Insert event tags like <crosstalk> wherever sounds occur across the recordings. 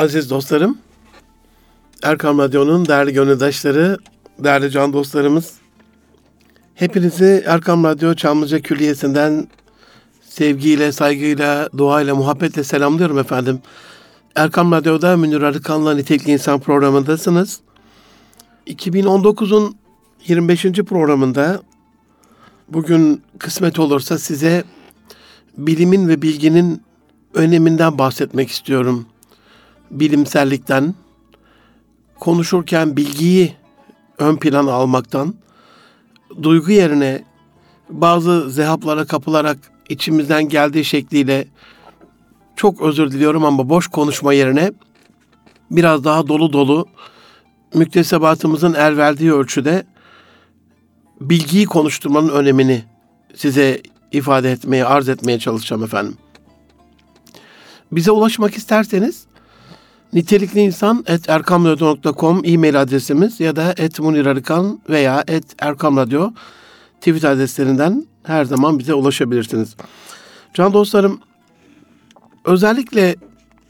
Aziz dostlarım, Erkam Radyo'nun değerli gönüldaşları, değerli can dostlarımız, hepinizi Erkam Radyo Çamlıca Külliyesi'nden sevgiyle, saygıyla, duayla, muhabbetle selamlıyorum efendim. Erkam Radyo'da Münir Arıkan'la Nitekli İnsan programındasınız. 2019'un 25. programında bugün kısmet olursa size bilimin ve bilginin öneminden bahsetmek istiyorum. Bilimsellikten, konuşurken bilgiyi ön plana almaktan, duygu yerine bazı zehaplara kapılarak içimizden geldiği şekliyle çok özür diliyorum ama boş konuşma yerine biraz daha dolu dolu müktesebatımızın el verdiği ölçüde bilgiyi konuşturmanın önemini size ifade etmeye, arz etmeye çalışacağım efendim. Bize ulaşmak isterseniz nitelikli insan et erkamradyo.com e-mail adresimiz ya da et munirarıkan veya et erkamradyo tweet adreslerinden her zaman bize ulaşabilirsiniz. Can dostlarım, özellikle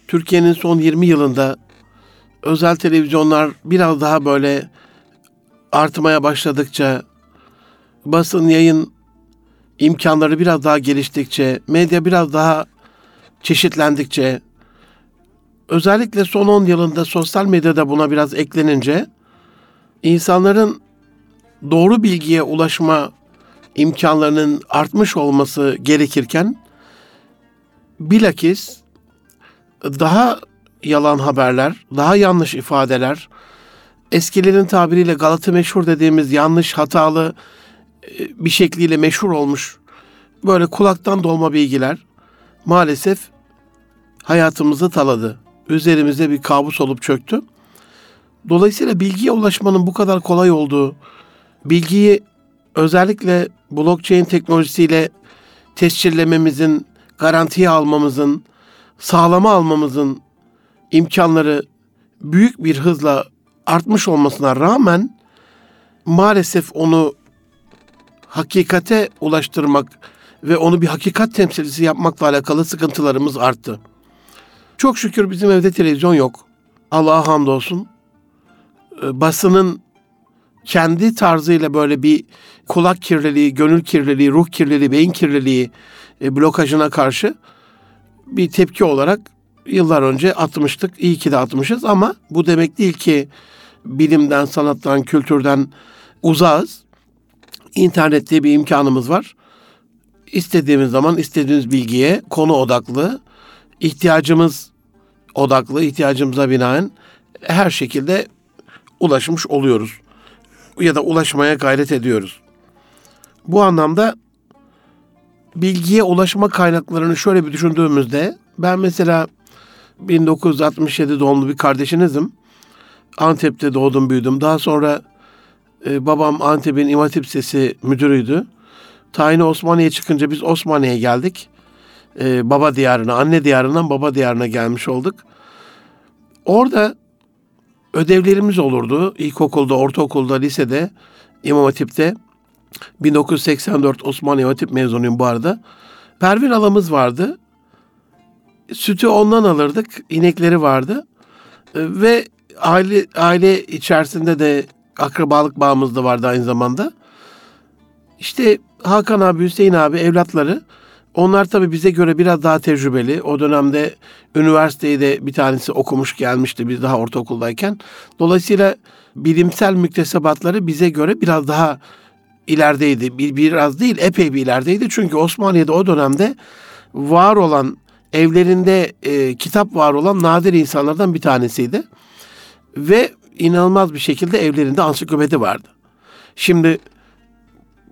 Türkiye'nin son 20 yılında özel televizyonlar biraz daha böyle artmaya başladıkça, basın yayın imkanları biraz daha geliştikçe, medya biraz daha çeşitlendikçe, özellikle son 10 yılında sosyal medyada buna biraz eklenince, insanların doğru bilgiye ulaşma imkanlarının artmış olması gerekirken, bilakis daha yalan haberler, daha yanlış ifadeler, eskilerin tabiriyle Galata meşhur dediğimiz yanlış, hatalı e, bir şekliyle meşhur olmuş böyle kulaktan dolma bilgiler maalesef hayatımızı taladı. Üzerimize bir kabus olup çöktü. Dolayısıyla bilgiye ulaşmanın bu kadar kolay olduğu, bilgiyi özellikle blockchain teknolojisiyle tescillememizin, garantiye almamızın, sağlama almamızın imkanları büyük bir hızla artmış olmasına rağmen maalesef onu hakikate ulaştırmak ve onu bir hakikat temsilcisi yapmakla alakalı sıkıntılarımız arttı. Çok şükür bizim evde televizyon yok. Allah'a hamdolsun. Ee, basının kendi tarzıyla böyle bir kulak kirliliği, gönül kirliliği, ruh kirliliği, beyin kirliliği e, blokajına karşı bir tepki olarak yıllar önce atmıştık. İyi ki de atmışız ama bu demek değil ki bilimden, sanattan, kültürden uzağız. İnternette bir imkanımız var. İstediğimiz zaman istediğimiz bilgiye konu odaklı, ihtiyacımız odaklı, ihtiyacımıza binaen her şekilde ulaşmış oluyoruz. Ya da ulaşmaya gayret ediyoruz. Bu anlamda bilgiye ulaşma kaynaklarını şöyle bir düşündüğümüzde ben mesela 1967 doğumlu bir kardeşinizim. Antep'te doğdum büyüdüm. Daha sonra e, babam Antep'in İmam Hatip Sesi müdürüydü. Tayini Osmaniye çıkınca biz Osmaniye'ye geldik. E, baba diyarına, anne diyarından baba diyarına gelmiş olduk. Orada ödevlerimiz olurdu. İlkokulda, ortaokulda, lisede, İmam Hatip'te. 1984 Osmaniye Hatip mezunuyum bu arada. Pervin alamız vardı. Sütü ondan alırdık. İnekleri vardı. E, ve aile aile içerisinde de akrabalık bağımız da vardı aynı zamanda. İşte Hakan abi, Hüseyin abi evlatları onlar tabii bize göre biraz daha tecrübeli. O dönemde üniversiteyi de bir tanesi okumuş gelmişti biz daha ortaokuldayken. Dolayısıyla bilimsel müktesebatları bize göre biraz daha ilerideydi. Bir, biraz değil epey bir ilerideydi. Çünkü Osmaniye'de o dönemde var olan evlerinde e, kitap var olan nadir insanlardan bir tanesiydi. Ve inanılmaz bir şekilde evlerinde ansiklopedi vardı. Şimdi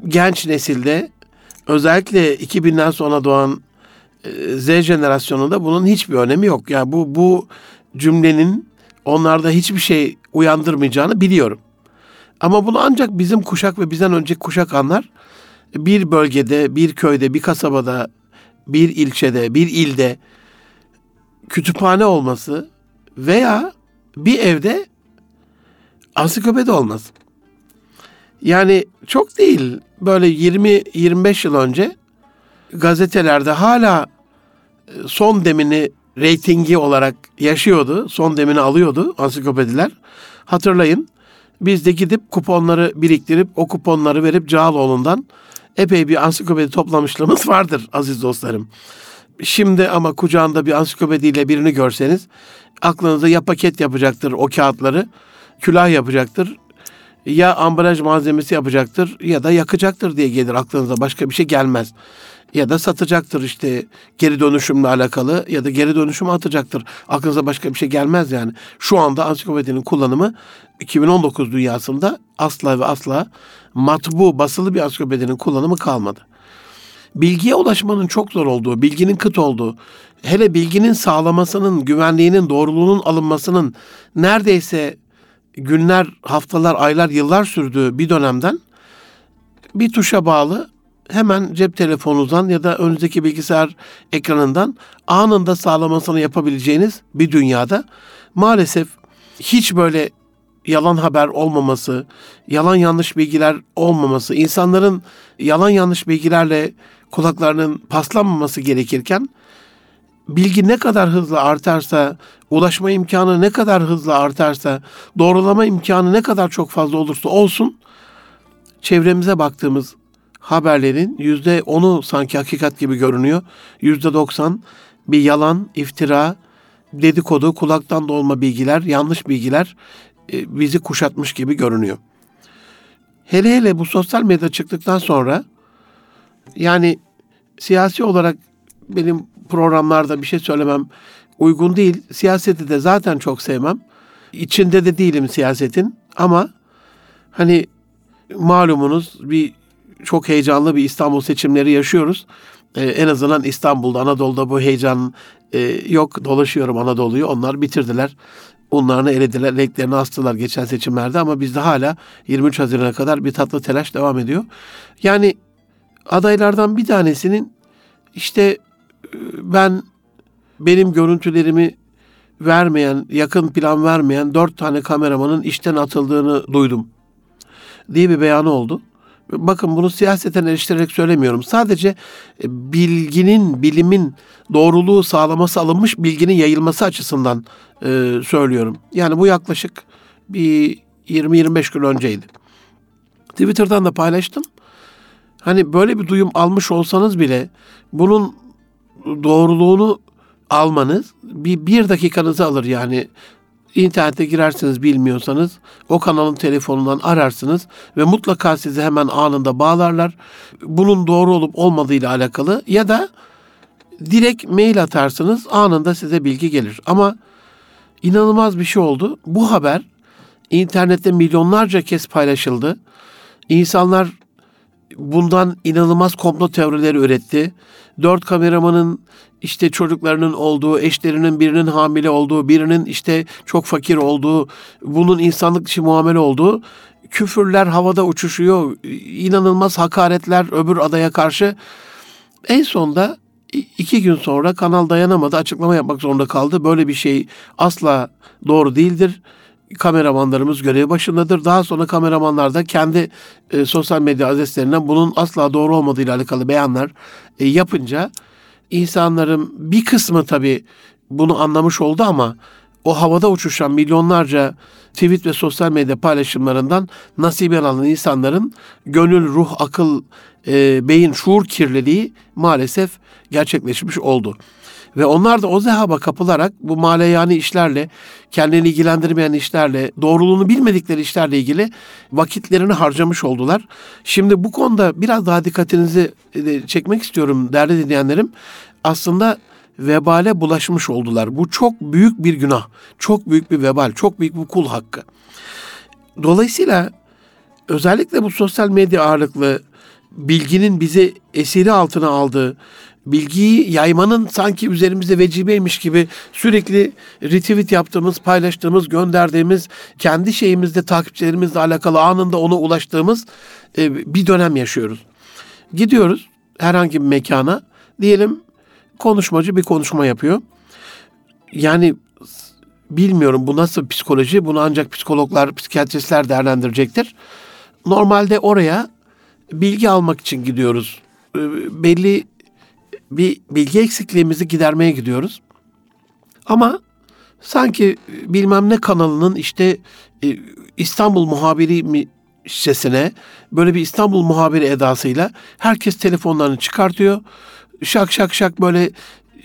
genç nesilde özellikle 2000'den sonra doğan e, Z jenerasyonunda bunun hiçbir önemi yok. Yani bu bu cümlenin onlarda hiçbir şey uyandırmayacağını biliyorum. Ama bunu ancak bizim kuşak ve bizden önceki kuşak anlar. Bir bölgede, bir köyde, bir kasabada, bir ilçede, bir ilde kütüphane olması veya bir evde ansiklopedi olması. Yani çok değil. Böyle 20-25 yıl önce gazetelerde hala e, son demini reytingi olarak yaşıyordu. Son demini alıyordu ansiklopediler. Hatırlayın biz de gidip kuponları biriktirip o kuponları verip Cağaloğlu'ndan epey bir ansiklopedi toplamışlığımız <laughs> vardır aziz dostlarım. Şimdi ama kucağında bir ansiklopediyle birini görseniz aklınıza ya paket yapacaktır o kağıtları, külah yapacaktır, ya ambalaj malzemesi yapacaktır ya da yakacaktır diye gelir aklınıza başka bir şey gelmez. Ya da satacaktır işte geri dönüşümle alakalı ya da geri dönüşümü atacaktır. Aklınıza başka bir şey gelmez yani. Şu anda ansiklopedinin kullanımı 2019 dünyasında asla ve asla matbu basılı bir ansiklopedinin kullanımı kalmadı. Bilgiye ulaşmanın çok zor olduğu, bilginin kıt olduğu, hele bilginin sağlamasının, güvenliğinin, doğruluğunun alınmasının neredeyse günler, haftalar, aylar, yıllar sürdüğü bir dönemden. Bir tuşa bağlı hemen cep telefonunuzdan ya da önünüzdeki bilgisayar ekranından anında sağlamasını yapabileceğiniz bir dünyada maalesef hiç böyle yalan haber olmaması, yalan yanlış bilgiler olmaması, insanların yalan yanlış bilgilerle kulaklarının paslanmaması gerekirken bilgi ne kadar hızlı artarsa, ulaşma imkanı ne kadar hızlı artarsa, doğrulama imkanı ne kadar çok fazla olursa olsun, çevremize baktığımız haberlerin yüzde onu sanki hakikat gibi görünüyor. Yüzde doksan bir yalan, iftira, dedikodu, kulaktan dolma bilgiler, yanlış bilgiler e, bizi kuşatmış gibi görünüyor. Hele hele bu sosyal medya çıktıktan sonra yani siyasi olarak benim programlarda bir şey söylemem uygun değil. Siyaseti de zaten çok sevmem. İçinde de değilim siyasetin ama hani malumunuz bir çok heyecanlı bir İstanbul seçimleri yaşıyoruz. Ee, en azından İstanbul'da, Anadolu'da bu heyecan e, yok. Dolaşıyorum Anadolu'yu. Onlar bitirdiler. Onlarını elediler, renklerini astılar geçen seçimlerde ama bizde hala 23 Haziran'a kadar bir tatlı telaş devam ediyor. Yani adaylardan bir tanesinin işte ben benim görüntülerimi vermeyen, yakın plan vermeyen dört tane kameramanın işten atıldığını duydum diye bir beyanı oldu. Bakın bunu siyaseten eleştirerek söylemiyorum. Sadece e, bilginin, bilimin doğruluğu sağlaması alınmış bilginin yayılması açısından e, söylüyorum. Yani bu yaklaşık bir 20-25 gün önceydi. Twitter'dan da paylaştım. Hani böyle bir duyum almış olsanız bile bunun doğruluğunu almanız bir, bir dakikanızı alır yani İnternete girersiniz bilmiyorsanız o kanalın telefonundan ararsınız ve mutlaka sizi hemen anında bağlarlar. Bunun doğru olup olmadığı ile alakalı ya da direkt mail atarsınız anında size bilgi gelir. Ama inanılmaz bir şey oldu. Bu haber internette milyonlarca kez paylaşıldı. İnsanlar bundan inanılmaz komplo teorileri üretti. Dört kameramanın işte çocuklarının olduğu, eşlerinin birinin hamile olduğu, birinin işte çok fakir olduğu, bunun insanlık dışı muamele olduğu, küfürler havada uçuşuyor, inanılmaz hakaretler öbür adaya karşı. En sonda iki gün sonra kanal dayanamadı, açıklama yapmak zorunda kaldı. Böyle bir şey asla doğru değildir kameramanlarımız görev başındadır. Daha sonra kameramanlar da kendi e, sosyal medya adreslerinden bunun asla doğru olmadığıyla alakalı beyanlar e, yapınca insanların bir kısmı tabii bunu anlamış oldu ama o havada uçuşan milyonlarca tweet ve sosyal medya paylaşımlarından nasip alan insanların gönül, ruh, akıl, e, beyin, şuur kirliliği maalesef gerçekleşmiş oldu. Ve onlar da o zehaba kapılarak bu maleyani işlerle, kendini ilgilendirmeyen işlerle, doğruluğunu bilmedikleri işlerle ilgili vakitlerini harcamış oldular. Şimdi bu konuda biraz daha dikkatinizi e, çekmek istiyorum değerli dinleyenlerim. Aslında vebale bulaşmış oldular. Bu çok büyük bir günah, çok büyük bir vebal, çok büyük bir kul hakkı. Dolayısıyla özellikle bu sosyal medya ağırlıklı bilginin bizi esiri altına aldığı, bilgiyi yaymanın sanki üzerimizde vecibeymiş gibi sürekli retweet yaptığımız, paylaştığımız, gönderdiğimiz, kendi şeyimizde takipçilerimizle alakalı anında ona ulaştığımız e, bir dönem yaşıyoruz. Gidiyoruz herhangi bir mekana, diyelim konuşmacı bir konuşma yapıyor. Yani bilmiyorum bu nasıl psikoloji, bunu ancak psikologlar, psikiyatristler değerlendirecektir. Normalde oraya bilgi almak için gidiyoruz. E, belli bir bilgi eksikliğimizi gidermeye gidiyoruz. Ama Sanki bilmem ne kanalının işte e, İstanbul muhabiri mi şişesine böyle bir İstanbul muhabiri edasıyla herkes telefonlarını çıkartıyor. Şak şak şak böyle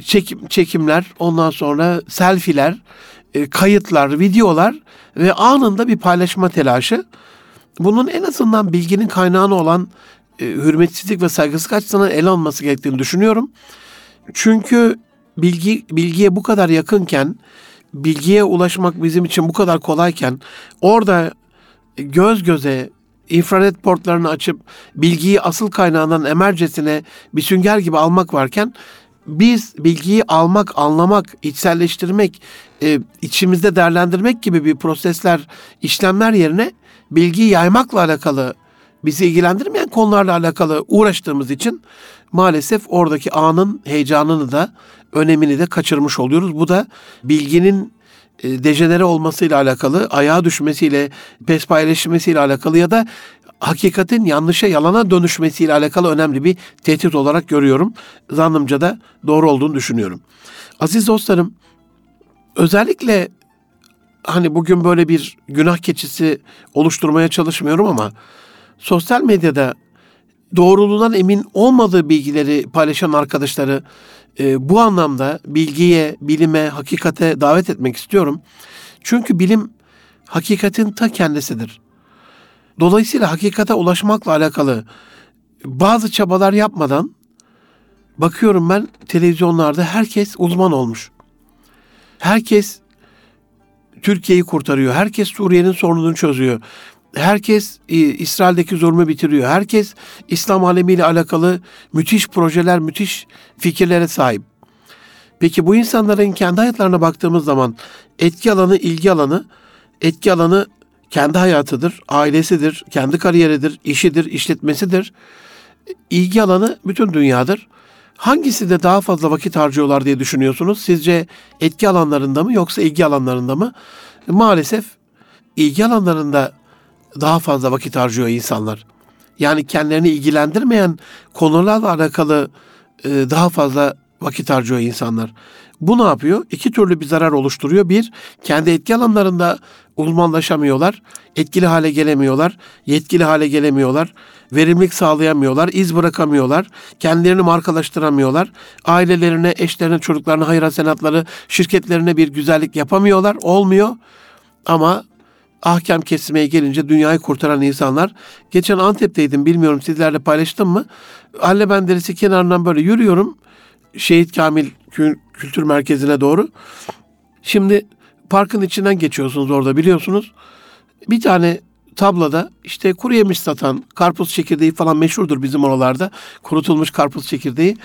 çekim, çekimler, ondan sonra selfiler, e, kayıtlar, videolar ve anında bir paylaşma telaşı. Bunun en azından bilginin kaynağını olan e, hürmetsizlik ve saygısızlık açısından ele alınması gerektiğini düşünüyorum. Çünkü bilgi bilgiye bu kadar yakınken, bilgiye ulaşmak bizim için bu kadar kolayken orada göz göze infrared portlarını açıp bilgiyi asıl kaynağından emercesine bir sünger gibi almak varken biz bilgiyi almak, anlamak, içselleştirmek, e, içimizde değerlendirmek gibi bir prosesler, işlemler yerine bilgiyi yaymakla alakalı bizi ilgilendirmeyen konularla alakalı uğraştığımız için maalesef oradaki anın heyecanını da önemini de kaçırmış oluyoruz. Bu da bilginin e, dejenere olmasıyla alakalı, ayağa düşmesiyle, pespayleşmesiyle alakalı ya da hakikatin yanlışa yalana dönüşmesiyle alakalı önemli bir tehdit olarak görüyorum. Zannımca da doğru olduğunu düşünüyorum. Aziz dostlarım, özellikle hani bugün böyle bir günah keçisi oluşturmaya çalışmıyorum ama sosyal medyada doğruluğundan emin olmadığı bilgileri paylaşan arkadaşları e, bu anlamda bilgiye, bilime, hakikate davet etmek istiyorum. Çünkü bilim hakikatin ta kendisidir. Dolayısıyla hakikate ulaşmakla alakalı bazı çabalar yapmadan bakıyorum ben televizyonlarda herkes uzman olmuş. Herkes Türkiye'yi kurtarıyor. Herkes Suriye'nin sorununu çözüyor. Herkes e, İsrail'deki zulmü bitiriyor. Herkes İslam alemiyle alakalı müthiş projeler, müthiş fikirlere sahip. Peki bu insanların kendi hayatlarına baktığımız zaman etki alanı, ilgi alanı, etki alanı kendi hayatıdır, ailesidir, kendi kariyeridir, işidir, işletmesidir. İlgi alanı bütün dünyadır. Hangisi de daha fazla vakit harcıyorlar diye düşünüyorsunuz? Sizce etki alanlarında mı yoksa ilgi alanlarında mı? Maalesef ilgi alanlarında daha fazla vakit harcıyor insanlar. Yani kendilerini ilgilendirmeyen konularla alakalı e, daha fazla vakit harcıyor insanlar. Bu ne yapıyor? İki türlü bir zarar oluşturuyor. Bir, kendi etki alanlarında uzmanlaşamıyorlar, etkili hale gelemiyorlar, yetkili hale gelemiyorlar, verimlilik sağlayamıyorlar, iz bırakamıyorlar, kendilerini markalaştıramıyorlar, ailelerine, eşlerine, çocuklarına, hayır hasenatları, şirketlerine bir güzellik yapamıyorlar, olmuyor. Ama ahkam kesmeye gelince dünyayı kurtaran insanlar. Geçen Antep'teydim bilmiyorum sizlerle paylaştım mı? Halle Benderisi kenarından böyle yürüyorum. Şehit Kamil Kültür Merkezi'ne doğru. Şimdi parkın içinden geçiyorsunuz orada biliyorsunuz. Bir tane tablada işte kuru yemiş satan karpuz çekirdeği falan meşhurdur bizim oralarda. Kurutulmuş karpuz çekirdeği.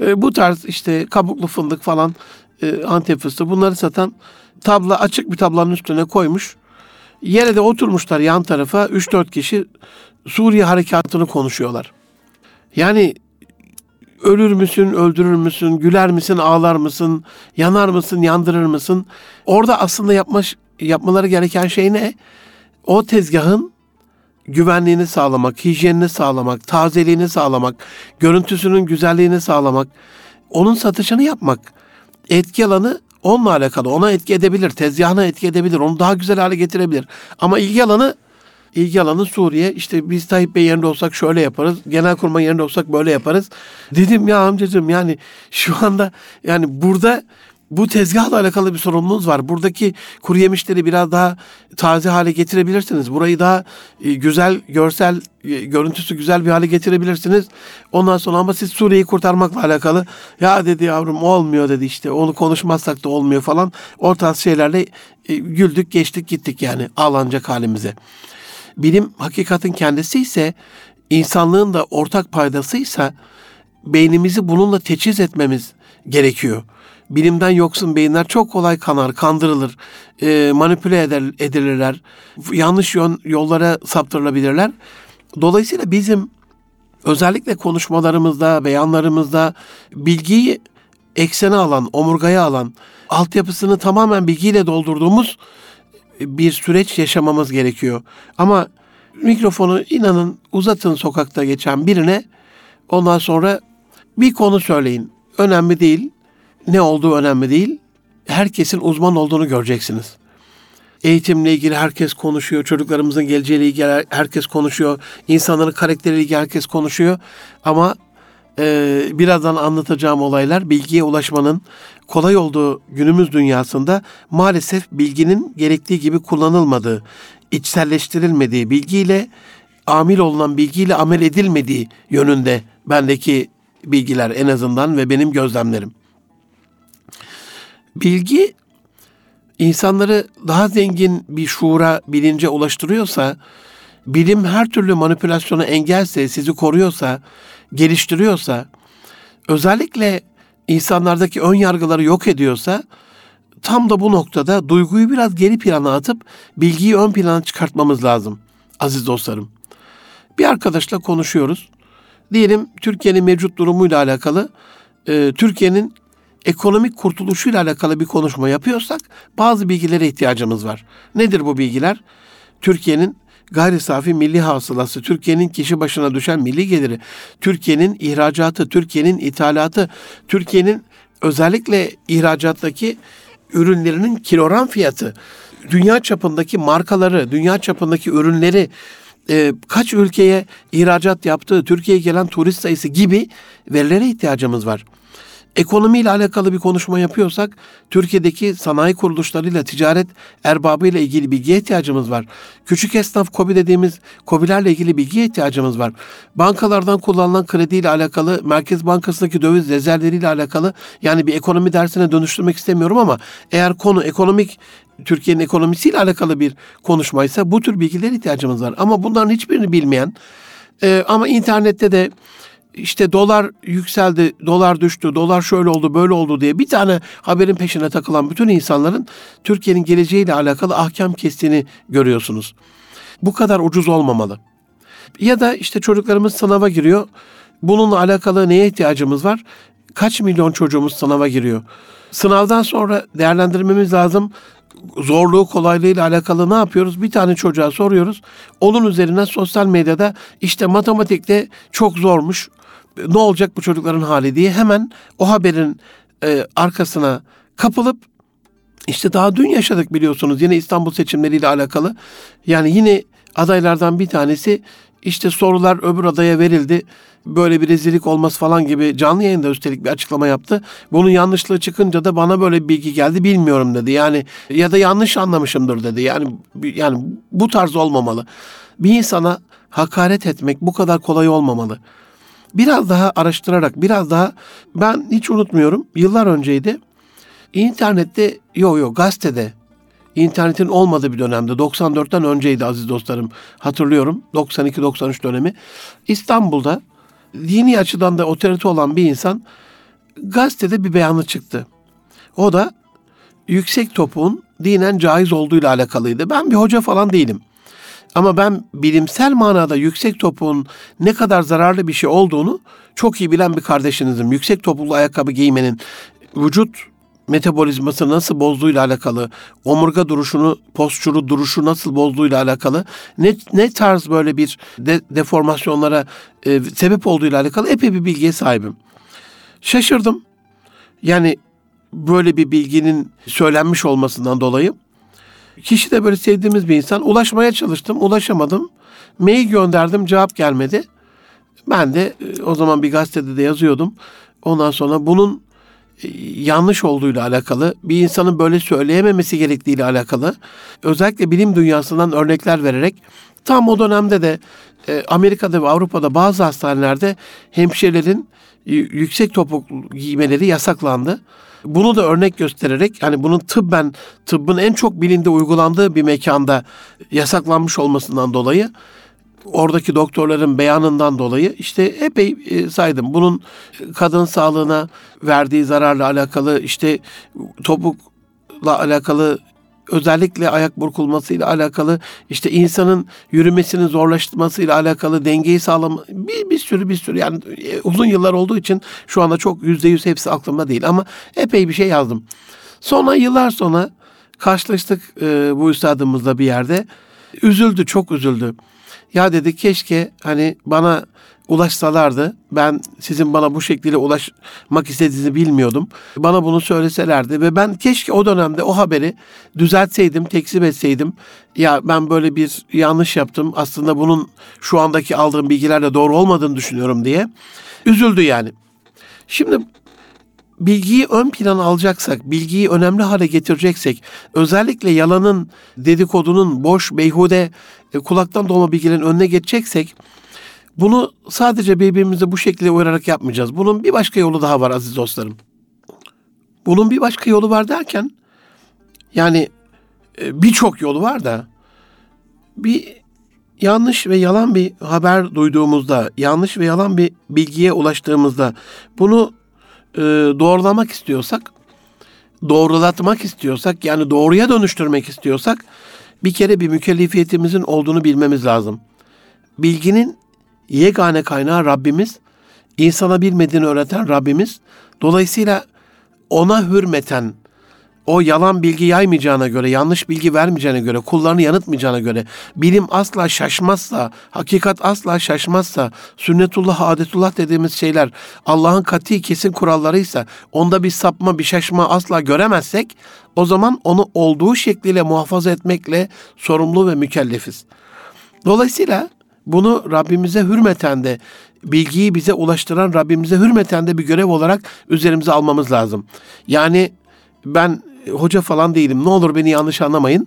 E, bu tarz işte kabuklu fındık falan e, Antep fıstığı bunları satan tabla açık bir tablanın üstüne koymuş. Yere de oturmuşlar yan tarafa 3-4 kişi Suriye harekatını konuşuyorlar. Yani ölür müsün, öldürür müsün, güler misin, ağlar mısın, yanar mısın, yandırır mısın? Orada aslında yapmış, yapmaları gereken şey ne? O tezgahın güvenliğini sağlamak, hijyenini sağlamak, tazeliğini sağlamak, görüntüsünün güzelliğini sağlamak, onun satışını yapmak. Etki alanı onunla alakalı. Ona etki edebilir, tezgahına etki edebilir, onu daha güzel hale getirebilir. Ama ilgi alanı ilgi alanı Suriye. İşte biz Tayyip Bey yerinde olsak şöyle yaparız. Genelkurmay yerinde olsak böyle yaparız. Dedim ya amcacığım yani şu anda yani burada bu tezgahla alakalı bir sorumluluğunuz var. Buradaki kuru yemişleri biraz daha taze hale getirebilirsiniz. Burayı daha e, güzel, görsel, e, görüntüsü güzel bir hale getirebilirsiniz. Ondan sonra ama siz Suriye'yi kurtarmakla alakalı ya dedi yavrum olmuyor dedi işte onu konuşmazsak da olmuyor falan. O tarz şeylerle e, güldük geçtik gittik yani ağlanacak halimize. Bilim hakikatin kendisi ise insanlığın da ortak paydasıysa beynimizi bununla teçhiz etmemiz gerekiyor. Bilimden yoksun beyinler çok kolay kanar, kandırılır, e, manipüle eder, edilirler, yanlış yön, yollara saptırılabilirler. Dolayısıyla bizim özellikle konuşmalarımızda, beyanlarımızda bilgiyi eksene alan, omurgaya alan, altyapısını tamamen bilgiyle doldurduğumuz bir süreç yaşamamız gerekiyor. Ama mikrofonu inanın uzatın sokakta geçen birine ondan sonra bir konu söyleyin. Önemli değil. Ne olduğu önemli değil. herkesin uzman olduğunu göreceksiniz. Eğitimle ilgili herkes konuşuyor, çocuklarımızın geleceğiyle ilgili herkes konuşuyor, insanların karakteriyle ilgili herkes konuşuyor. Ama e, birazdan anlatacağım olaylar bilgiye ulaşmanın kolay olduğu günümüz dünyasında maalesef bilginin gerektiği gibi kullanılmadığı, içselleştirilmediği, bilgiyle amil olunan bilgiyle amel edilmediği yönünde bendeki bilgiler en azından ve benim gözlemlerim. Bilgi insanları daha zengin bir şuura, bilince ulaştırıyorsa, bilim her türlü manipülasyona engelse, sizi koruyorsa, geliştiriyorsa, özellikle insanlardaki ön yargıları yok ediyorsa, tam da bu noktada duyguyu biraz geri plana atıp bilgiyi ön plana çıkartmamız lazım aziz dostlarım. Bir arkadaşla konuşuyoruz. Diyelim Türkiye'nin mevcut durumuyla alakalı, e, Türkiye'nin ekonomik kurtuluşuyla alakalı bir konuşma yapıyorsak bazı bilgilere ihtiyacımız var. Nedir bu bilgiler? Türkiye'nin gayri safi milli hasılası, Türkiye'nin kişi başına düşen milli geliri, Türkiye'nin ihracatı, Türkiye'nin ithalatı, Türkiye'nin özellikle ihracattaki ürünlerinin kilogram fiyatı, dünya çapındaki markaları, dünya çapındaki ürünleri, e, kaç ülkeye ihracat yaptığı, Türkiye'ye gelen turist sayısı gibi verilere ihtiyacımız var ekonomiyle alakalı bir konuşma yapıyorsak Türkiye'deki sanayi kuruluşlarıyla ticaret erbabıyla ilgili bilgiye ihtiyacımız var. Küçük esnaf kobi dediğimiz kobilerle ilgili bilgiye ihtiyacımız var. Bankalardan kullanılan krediyle alakalı, Merkez Bankası'ndaki döviz rezervleriyle alakalı yani bir ekonomi dersine dönüştürmek istemiyorum ama eğer konu ekonomik Türkiye'nin ekonomisiyle alakalı bir konuşmaysa bu tür bilgilere ihtiyacımız var. Ama bunların hiçbirini bilmeyen e, ama internette de işte dolar yükseldi, dolar düştü, dolar şöyle oldu, böyle oldu diye bir tane haberin peşine takılan bütün insanların Türkiye'nin geleceğiyle alakalı ahkam kestiğini görüyorsunuz. Bu kadar ucuz olmamalı. Ya da işte çocuklarımız sınava giriyor. Bununla alakalı neye ihtiyacımız var? Kaç milyon çocuğumuz sınava giriyor? Sınavdan sonra değerlendirmemiz lazım zorluğu kolaylığıyla alakalı ne yapıyoruz? Bir tane çocuğa soruyoruz. Onun üzerine sosyal medyada işte matematikte çok zormuş ne olacak bu çocukların hali diye hemen o haberin e, arkasına kapılıp işte daha dün yaşadık biliyorsunuz yine İstanbul seçimleriyle alakalı. Yani yine adaylardan bir tanesi işte sorular öbür adaya verildi. Böyle bir rezillik olmaz falan gibi canlı yayında üstelik bir açıklama yaptı. Bunun yanlışlığı çıkınca da bana böyle bir bilgi geldi bilmiyorum dedi. Yani ya da yanlış anlamışımdır dedi. Yani yani bu tarz olmamalı. Bir insana hakaret etmek bu kadar kolay olmamalı biraz daha araştırarak, biraz daha ben hiç unutmuyorum. Yıllar önceydi. İnternette, yo yo gazetede internetin olmadığı bir dönemde 94'ten önceydi aziz dostlarım hatırlıyorum 92-93 dönemi İstanbul'da dini açıdan da otorite olan bir insan gazetede bir beyanı çıktı. O da yüksek topuğun dinen caiz olduğuyla alakalıydı. Ben bir hoca falan değilim. Ama ben bilimsel manada yüksek topuğun ne kadar zararlı bir şey olduğunu çok iyi bilen bir kardeşinizim. Yüksek topuklu ayakkabı giymenin vücut metabolizması nasıl bozduğuyla alakalı, omurga duruşunu, postürü duruşu nasıl bozduğuyla alakalı, ne, ne tarz böyle bir de, deformasyonlara e, sebep olduğuyla alakalı epey bir bilgiye sahibim. Şaşırdım. Yani böyle bir bilginin söylenmiş olmasından dolayı Kişi de böyle sevdiğimiz bir insan. Ulaşmaya çalıştım, ulaşamadım. Mail gönderdim, cevap gelmedi. Ben de e, o zaman bir gazetede de yazıyordum. Ondan sonra bunun e, yanlış olduğuyla alakalı, bir insanın böyle söyleyememesi gerektiğiyle alakalı, özellikle bilim dünyasından örnekler vererek tam o dönemde de e, Amerika'da ve Avrupa'da bazı hastanelerde hemşirelerin yüksek topuk giymeleri yasaklandı. Bunu da örnek göstererek hani bunun tıbben tıbbın en çok bilinde uygulandığı bir mekanda yasaklanmış olmasından dolayı oradaki doktorların beyanından dolayı işte epey e, saydım. Bunun kadın sağlığına verdiği zararla alakalı işte topukla alakalı özellikle ayak burkulmasıyla alakalı işte insanın yürümesinin zorlaştırmasıyla alakalı dengeyi sağlama bir, bir sürü bir sürü yani e, uzun yıllar olduğu için şu anda çok yüzde yüz hepsi aklımda değil ama epey bir şey yazdım. Sonra yıllar sonra karşılaştık e, bu üstadımızla bir yerde. Üzüldü, çok üzüldü. Ya dedi keşke hani bana ulaşsalardı ben sizin bana bu şekilde ulaşmak istediğinizi bilmiyordum. Bana bunu söyleselerdi ve ben keşke o dönemde o haberi düzeltseydim, tekzip etseydim. Ya ben böyle bir yanlış yaptım. Aslında bunun şu andaki aldığım bilgilerle doğru olmadığını düşünüyorum diye. Üzüldü yani. Şimdi bilgiyi ön plana alacaksak, bilgiyi önemli hale getireceksek, özellikle yalanın, dedikodunun, boş, beyhude, e, kulaktan dolma bilgilerin önüne geçeceksek, bunu sadece birbirimize bu şekilde uyararak yapmayacağız. Bunun bir başka yolu daha var aziz dostlarım. Bunun bir başka yolu var derken, yani e, birçok yolu var da, bir yanlış ve yalan bir haber duyduğumuzda, yanlış ve yalan bir bilgiye ulaştığımızda bunu e, doğrulamak istiyorsak, doğrulatmak istiyorsak yani doğruya dönüştürmek istiyorsak bir kere bir mükellefiyetimizin olduğunu bilmemiz lazım. Bilginin yegane kaynağı Rabbimiz, insana bilmediğini öğreten Rabbimiz. Dolayısıyla ona hürmeten, o yalan bilgi yaymayacağına göre, yanlış bilgi vermeyeceğine göre, kullarını yanıtmayacağına göre, bilim asla şaşmazsa, hakikat asla şaşmazsa, sünnetullah, adetullah dediğimiz şeyler Allah'ın kati kesin kurallarıysa, onda bir sapma, bir şaşma asla göremezsek, o zaman onu olduğu şekliyle muhafaza etmekle sorumlu ve mükellefiz. Dolayısıyla bunu Rabbimize hürmeten de, bilgiyi bize ulaştıran Rabbimize hürmeten de bir görev olarak üzerimize almamız lazım. Yani ben hoca falan değilim. Ne olur beni yanlış anlamayın.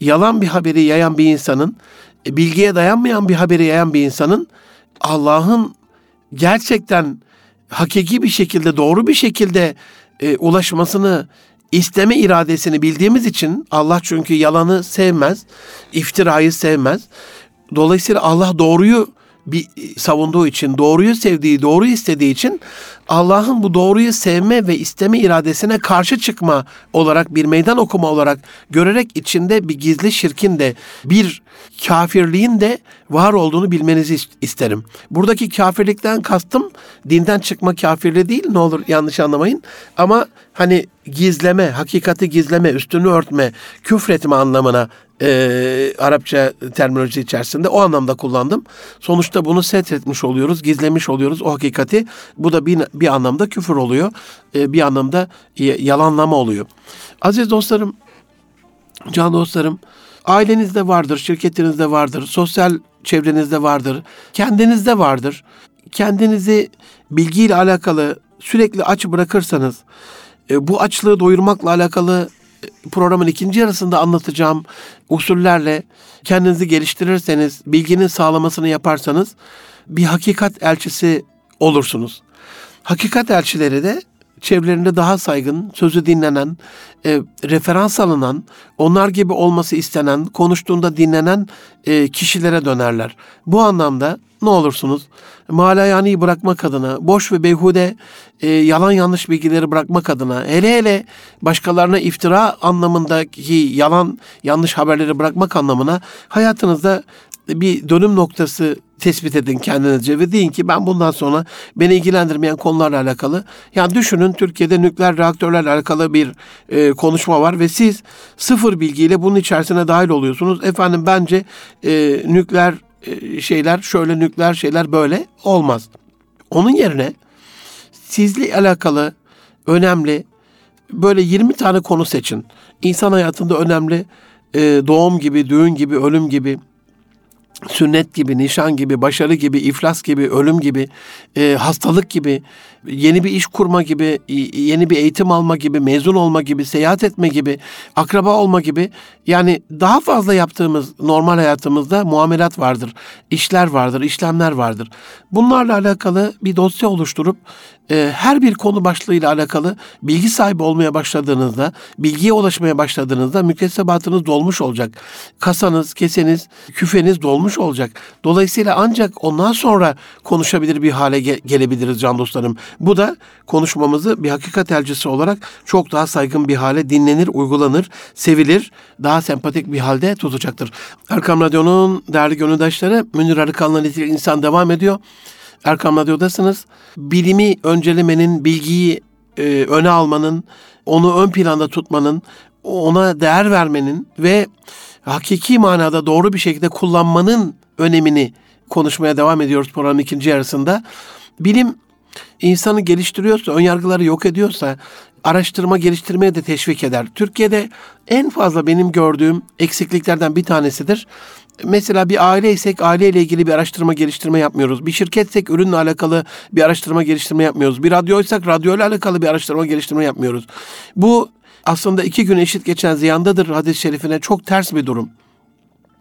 Yalan bir haberi yayan bir insanın, e, bilgiye dayanmayan bir haberi yayan bir insanın Allah'ın gerçekten hakiki bir şekilde, doğru bir şekilde e, ulaşmasını isteme iradesini bildiğimiz için Allah çünkü yalanı sevmez, iftirayı sevmez. Dolayısıyla Allah doğruyu bir savunduğu için, doğruyu sevdiği, doğruyu istediği için Allah'ın bu doğruyu sevme ve isteme iradesine karşı çıkma olarak bir meydan okuma olarak görerek içinde bir gizli şirkin de bir kafirliğin de var olduğunu bilmenizi isterim. Buradaki kafirlikten kastım dinden çıkma kafirliği değil ne olur yanlış anlamayın ama hani gizleme, hakikati gizleme, üstünü örtme, küfretme anlamına e, Arapça terminoloji içerisinde o anlamda kullandım. Sonuçta bunu setretmiş oluyoruz, gizlemiş oluyoruz o hakikati. Bu da bir, bir anlamda küfür oluyor, e, bir anlamda yalanlama oluyor. Aziz dostlarım, can dostlarım, ailenizde vardır, şirketinizde vardır, sosyal çevrenizde vardır, kendinizde vardır. Kendinizi bilgiyle alakalı sürekli aç bırakırsanız, e, bu açlığı doyurmakla alakalı programın ikinci yarısında anlatacağım usullerle kendinizi geliştirirseniz, bilginin sağlamasını yaparsanız bir hakikat elçisi olursunuz. Hakikat elçileri de çevrelerinde daha saygın, sözü dinlenen, e, referans alınan, onlar gibi olması istenen, konuştuğunda dinlenen e, kişilere dönerler. Bu anlamda ne olursunuz malayani bırakmak adına, boş ve beyhude e, yalan yanlış bilgileri bırakmak adına, hele hele başkalarına iftira anlamındaki yalan yanlış haberleri bırakmak anlamına hayatınızda bir dönüm noktası tespit edin kendinizce ve deyin ki ben bundan sonra beni ilgilendirmeyen konularla alakalı yani düşünün Türkiye'de nükleer reaktörlerle alakalı bir e, konuşma var ve siz sıfır bilgiyle bunun içerisine dahil oluyorsunuz. Efendim bence e, nükleer şeyler şöyle nükleer şeyler böyle olmaz. Onun yerine sizle alakalı önemli böyle 20 tane konu seçin. İnsan hayatında önemli e, doğum gibi, düğün gibi, ölüm gibi, sünnet gibi, nişan gibi, başarı gibi, iflas gibi, ölüm gibi, e, hastalık gibi, yeni bir iş kurma gibi, yeni bir eğitim alma gibi, mezun olma gibi, seyahat etme gibi, akraba olma gibi yani daha fazla yaptığımız normal hayatımızda muamelat vardır, işler vardır, işlemler vardır. Bunlarla alakalı bir dosya oluşturup e, her bir konu başlığıyla alakalı bilgi sahibi olmaya başladığınızda, bilgiye ulaşmaya başladığınızda müktesebatınız dolmuş olacak. Kasanız, keseniz, küfeniz dolmuş olacak. Dolayısıyla ancak ondan sonra konuşabilir bir hale ge- gelebiliriz can dostlarım. Bu da konuşmamızı bir hakikat elçisi olarak çok daha saygın bir hale dinlenir, uygulanır, sevilir, daha sempatik bir halde tutacaktır. Erkam Radyo'nun değerli gönüldaşları Münir Arıkan'la Nitelik İnsan devam ediyor. Erkam Radyo'dasınız. Bilimi öncelemenin, bilgiyi e, öne almanın, onu ön planda tutmanın, ona değer vermenin ve hakiki manada doğru bir şekilde kullanmanın önemini konuşmaya devam ediyoruz programın ikinci yarısında. Bilim insanı geliştiriyorsa, önyargıları yok ediyorsa araştırma geliştirmeye de teşvik eder. Türkiye'de en fazla benim gördüğüm eksikliklerden bir tanesidir. Mesela bir aileysek aileyle ilgili bir araştırma geliştirme yapmıyoruz. Bir şirketsek ürünle alakalı bir araştırma geliştirme yapmıyoruz. Bir radyoysak radyoyla alakalı bir araştırma geliştirme yapmıyoruz. Bu aslında iki gün eşit geçen ziyandadır hadis-i şerifine çok ters bir durum.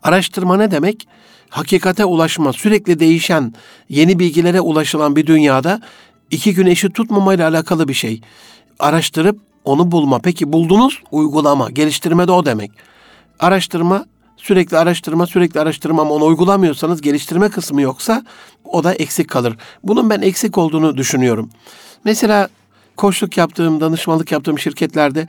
Araştırma ne demek? Hakikate ulaşma, sürekli değişen, yeni bilgilere ulaşılan bir dünyada iki gün eşit tutmamayla alakalı bir şey. Araştırıp onu bulma. Peki buldunuz, uygulama, geliştirme de o demek. Araştırma, sürekli araştırma, sürekli araştırma ama onu uygulamıyorsanız geliştirme kısmı yoksa o da eksik kalır. Bunun ben eksik olduğunu düşünüyorum. Mesela koçluk yaptığım, danışmanlık yaptığım şirketlerde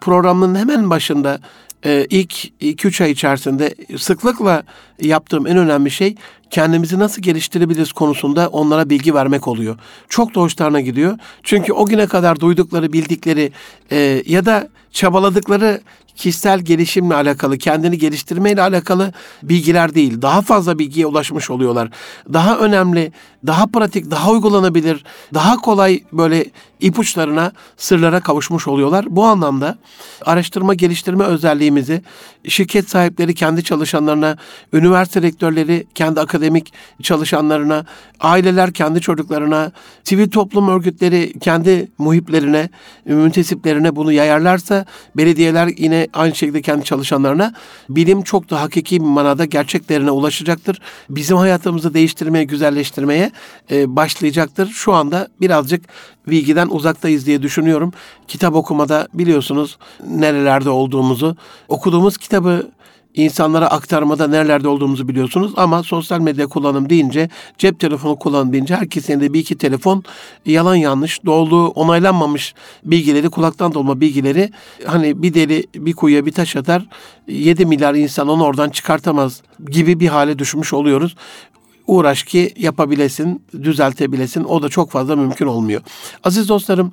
programın hemen başında e, ilk 2-3 ay içerisinde sıklıkla yaptığım en önemli şey kendimizi nasıl geliştirebiliriz konusunda onlara bilgi vermek oluyor. Çok da hoşlarına gidiyor. Çünkü o güne kadar duydukları, bildikleri e, ya da çabaladıkları kişisel gelişimle alakalı, kendini geliştirmeyle alakalı bilgiler değil. Daha fazla bilgiye ulaşmış oluyorlar. Daha önemli, daha pratik, daha uygulanabilir, daha kolay böyle ipuçlarına, sırlara kavuşmuş oluyorlar. Bu anlamda araştırma geliştirme özelliğimizi şirket sahipleri kendi çalışanlarına, üniversite rektörleri kendi akademik çalışanlarına, aileler kendi çocuklarına, sivil toplum örgütleri kendi muhiplerine, müntesiplerine bunu yayarlarsa belediyeler yine aynı şekilde kendi çalışanlarına bilim çok da hakiki bir manada gerçeklerine ulaşacaktır. Bizim hayatımızı değiştirmeye, güzelleştirmeye e, başlayacaktır. Şu anda birazcık bilgiden uzaktayız diye düşünüyorum. Kitap okumada biliyorsunuz nerelerde olduğumuzu. Okuduğumuz kitabı insanlara aktarmada nerelerde olduğumuzu biliyorsunuz ama sosyal medya kullanım deyince, cep telefonu kullanım deyince herkesin de bir iki telefon yalan yanlış, doğru onaylanmamış bilgileri, kulaktan dolma bilgileri hani bir deli bir kuyuya bir taş atar, 7 milyar insan onu oradan çıkartamaz gibi bir hale düşmüş oluyoruz uğraş ki yapabilesin, düzeltebilesin. O da çok fazla mümkün olmuyor. Aziz dostlarım,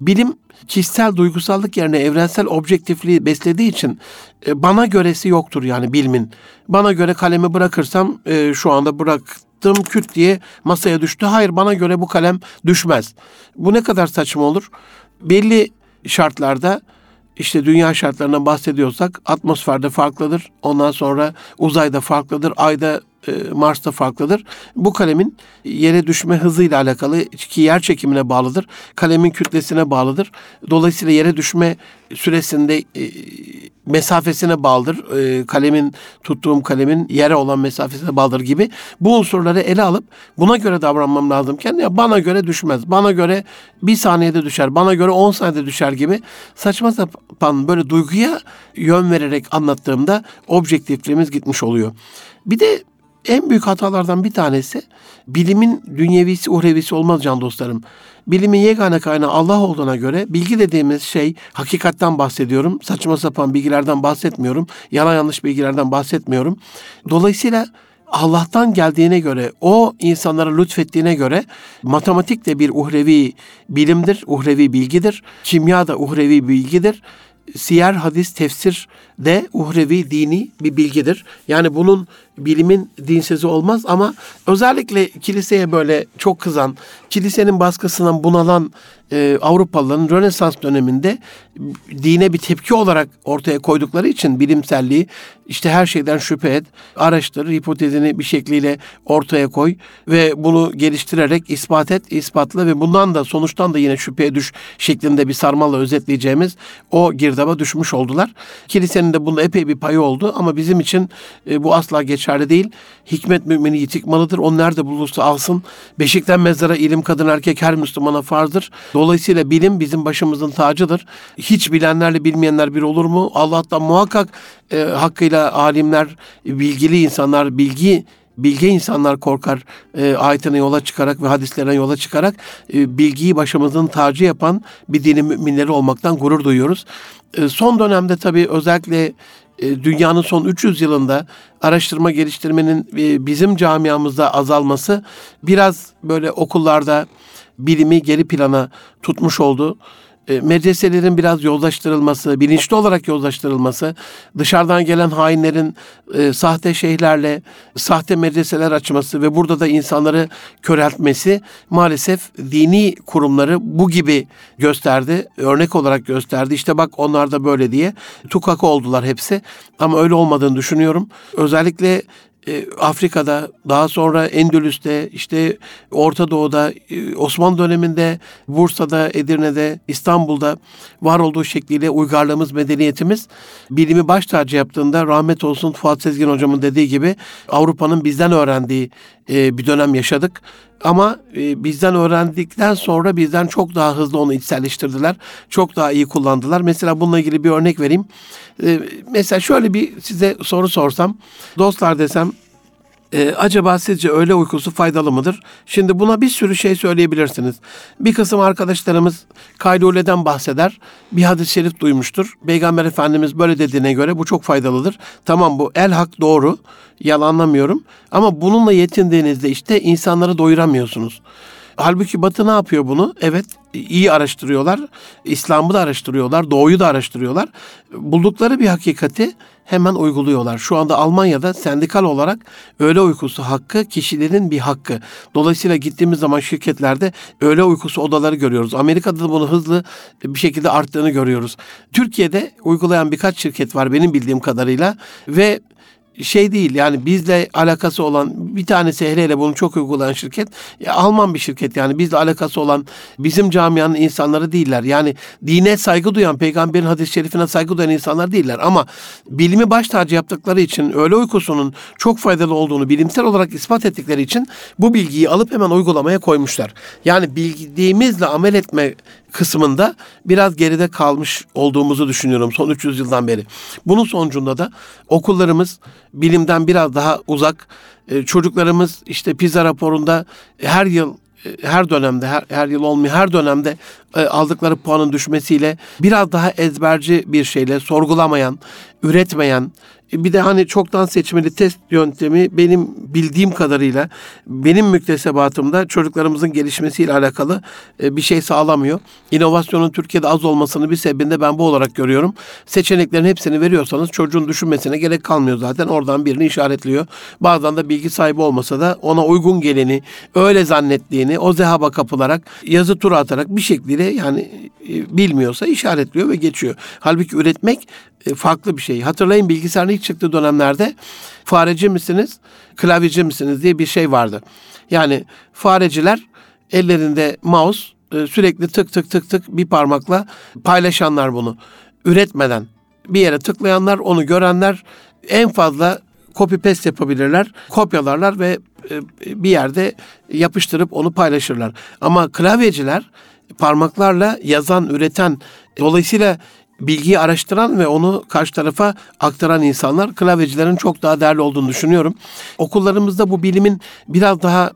bilim kişisel duygusallık yerine evrensel objektifliği beslediği için e, bana göresi yoktur yani bilimin. Bana göre kalemi bırakırsam e, şu anda bıraktım küt diye masaya düştü. Hayır bana göre bu kalem düşmez. Bu ne kadar saçma olur? Belli şartlarda işte dünya şartlarından bahsediyorsak atmosferde farklıdır. Ondan sonra uzayda farklıdır. Ayda Mars'ta farklıdır. Bu kalemin yere düşme hızıyla alakalı ki yer çekimine bağlıdır. Kalemin kütlesine bağlıdır. Dolayısıyla yere düşme süresinde e, mesafesine bağlıdır. E, kalemin tuttuğum kalemin yere olan mesafesine bağlıdır gibi bu unsurları ele alıp buna göre davranmam lazımken ya bana göre düşmez. Bana göre bir saniyede düşer. Bana göre on saniyede düşer gibi saçma sapan böyle duyguya yön vererek anlattığımda objektifliğimiz gitmiş oluyor. Bir de en büyük hatalardan bir tanesi bilimin dünyevisi uhrevisi olmaz can dostlarım. Bilimin yegane kaynağı Allah olduğuna göre bilgi dediğimiz şey hakikatten bahsediyorum. Saçma sapan bilgilerden bahsetmiyorum. Yalan yanlış bilgilerden bahsetmiyorum. Dolayısıyla Allah'tan geldiğine göre, o insanlara lütfettiğine göre matematik de bir uhrevi bilimdir, uhrevi bilgidir. Kimya da uhrevi bilgidir siyer, hadis, tefsir de uhrevi dini bir bilgidir. Yani bunun bilimin dinsizi olmaz ama özellikle kiliseye böyle çok kızan, kilisenin baskısından bunalan e, Avrupalıların Rönesans döneminde dine bir tepki olarak ortaya koydukları için bilimselliği işte her şeyden şüphe et, araştır, hipotezini bir şekliyle ortaya koy ve bunu geliştirerek ispat et, ispatla ve bundan da sonuçtan da yine şüpheye düş şeklinde bir sarmalla özetleyeceğimiz o girdaba düşmüş oldular. Kilisenin de bunda epey bir payı oldu ama bizim için e, bu asla geçerli değil. Hikmet mümini yitik malıdır. O nerede bulursa alsın. Beşikten mezara ilim kadın erkek her Müslümana farzdır. Dolayısıyla bilim bizim başımızın tacıdır. Hiç bilenlerle bilmeyenler bir olur mu? Allah'tan muhakkak e, hakkıyla alimler, bilgili insanlar, bilgi bilge insanlar korkar e, ayetine yola çıkarak ve hadislerine yola çıkarak e, bilgiyi başımızın tacı yapan bir dinin müminleri olmaktan gurur duyuyoruz. E, son dönemde tabii özellikle dünyanın son 300 yılında araştırma geliştirmenin e, bizim camiamızda azalması biraz böyle okullarda bilimi geri plana tutmuş oldu. E, medreselerin biraz yozlaştırılması, bilinçli olarak yozlaştırılması, dışarıdan gelen hainlerin e, sahte şeyhlerle sahte medreseler açması ve burada da insanları köreltmesi maalesef dini kurumları bu gibi gösterdi, örnek olarak gösterdi. İşte bak onlar da böyle diye tukak oldular hepsi ama öyle olmadığını düşünüyorum. Özellikle e, Afrika'da, daha sonra Endülüs'te, işte Orta Doğu'da, e, Osmanlı döneminde, Bursa'da, Edirne'de, İstanbul'da var olduğu şekliyle uygarlığımız, medeniyetimiz bilimi baş tacı yaptığında rahmet olsun Fuat Sezgin hocamın dediği gibi Avrupa'nın bizden öğrendiği e, bir dönem yaşadık. Ama bizden öğrendikten sonra bizden çok daha hızlı onu içselleştirdiler. Çok daha iyi kullandılar. Mesela bununla ilgili bir örnek vereyim. mesela şöyle bir size soru sorsam. Dostlar desem e, acaba sizce öğle uykusu faydalı mıdır? Şimdi buna bir sürü şey söyleyebilirsiniz. Bir kısım arkadaşlarımız kayluleden bahseder. Bir hadis-i şerif duymuştur. Peygamber Efendimiz böyle dediğine göre bu çok faydalıdır. Tamam bu el hak doğru. Yalanlamıyorum. Ama bununla yetindiğinizde işte insanları doyuramıyorsunuz. Halbuki Batı ne yapıyor bunu? Evet iyi araştırıyorlar. İslam'ı da araştırıyorlar. Doğu'yu da araştırıyorlar. Buldukları bir hakikati hemen uyguluyorlar. Şu anda Almanya'da sendikal olarak öğle uykusu hakkı kişilerin bir hakkı. Dolayısıyla gittiğimiz zaman şirketlerde öğle uykusu odaları görüyoruz. Amerika'da da bunu hızlı bir şekilde arttığını görüyoruz. Türkiye'de uygulayan birkaç şirket var benim bildiğim kadarıyla ve şey değil yani bizle alakası olan bir tanesi hele hele bunu çok uygulayan şirket ya Alman bir şirket yani bizle alakası olan bizim camianın insanları değiller. Yani dine saygı duyan peygamberin hadis-i şerifine saygı duyan insanlar değiller ama bilimi baş tacı yaptıkları için öğle uykusunun çok faydalı olduğunu bilimsel olarak ispat ettikleri için bu bilgiyi alıp hemen uygulamaya koymuşlar. Yani bildiğimizle amel etme kısmında biraz geride kalmış olduğumuzu düşünüyorum son 300 yıldan beri. Bunun sonucunda da okullarımız bilimden biraz daha uzak. E, çocuklarımız işte PISA raporunda her yıl e, her dönemde her, her yıl olmuyor her dönemde e, aldıkları puanın düşmesiyle biraz daha ezberci bir şeyle sorgulamayan, üretmeyen, bir de hani çoktan seçmeli test yöntemi benim bildiğim kadarıyla benim müktesebatımda çocuklarımızın gelişmesiyle alakalı e, bir şey sağlamıyor. İnovasyonun Türkiye'de az olmasını bir sebebinde ben bu olarak görüyorum. Seçeneklerin hepsini veriyorsanız çocuğun düşünmesine gerek kalmıyor zaten. Oradan birini işaretliyor. Bazen de bilgi sahibi olmasa da ona uygun geleni, öyle zannettiğini o zehaba kapılarak yazı tura atarak bir şekilde yani e, bilmiyorsa işaretliyor ve geçiyor. Halbuki üretmek e, farklı bir şey. Hatırlayın bilgisayarın ilk çıktığı dönemlerde fareci misiniz, klavyeci misiniz diye bir şey vardı. Yani fareciler ellerinde mouse e, sürekli tık tık tık tık bir parmakla paylaşanlar bunu. Üretmeden bir yere tıklayanlar, onu görenler en fazla copy paste yapabilirler, kopyalarlar ve e, bir yerde yapıştırıp onu paylaşırlar. Ama klavyeciler parmaklarla yazan, üreten dolayısıyla bilgiyi araştıran ve onu karşı tarafa aktaran insanlar klavyecilerin çok daha değerli olduğunu düşünüyorum. Okullarımızda bu bilimin biraz daha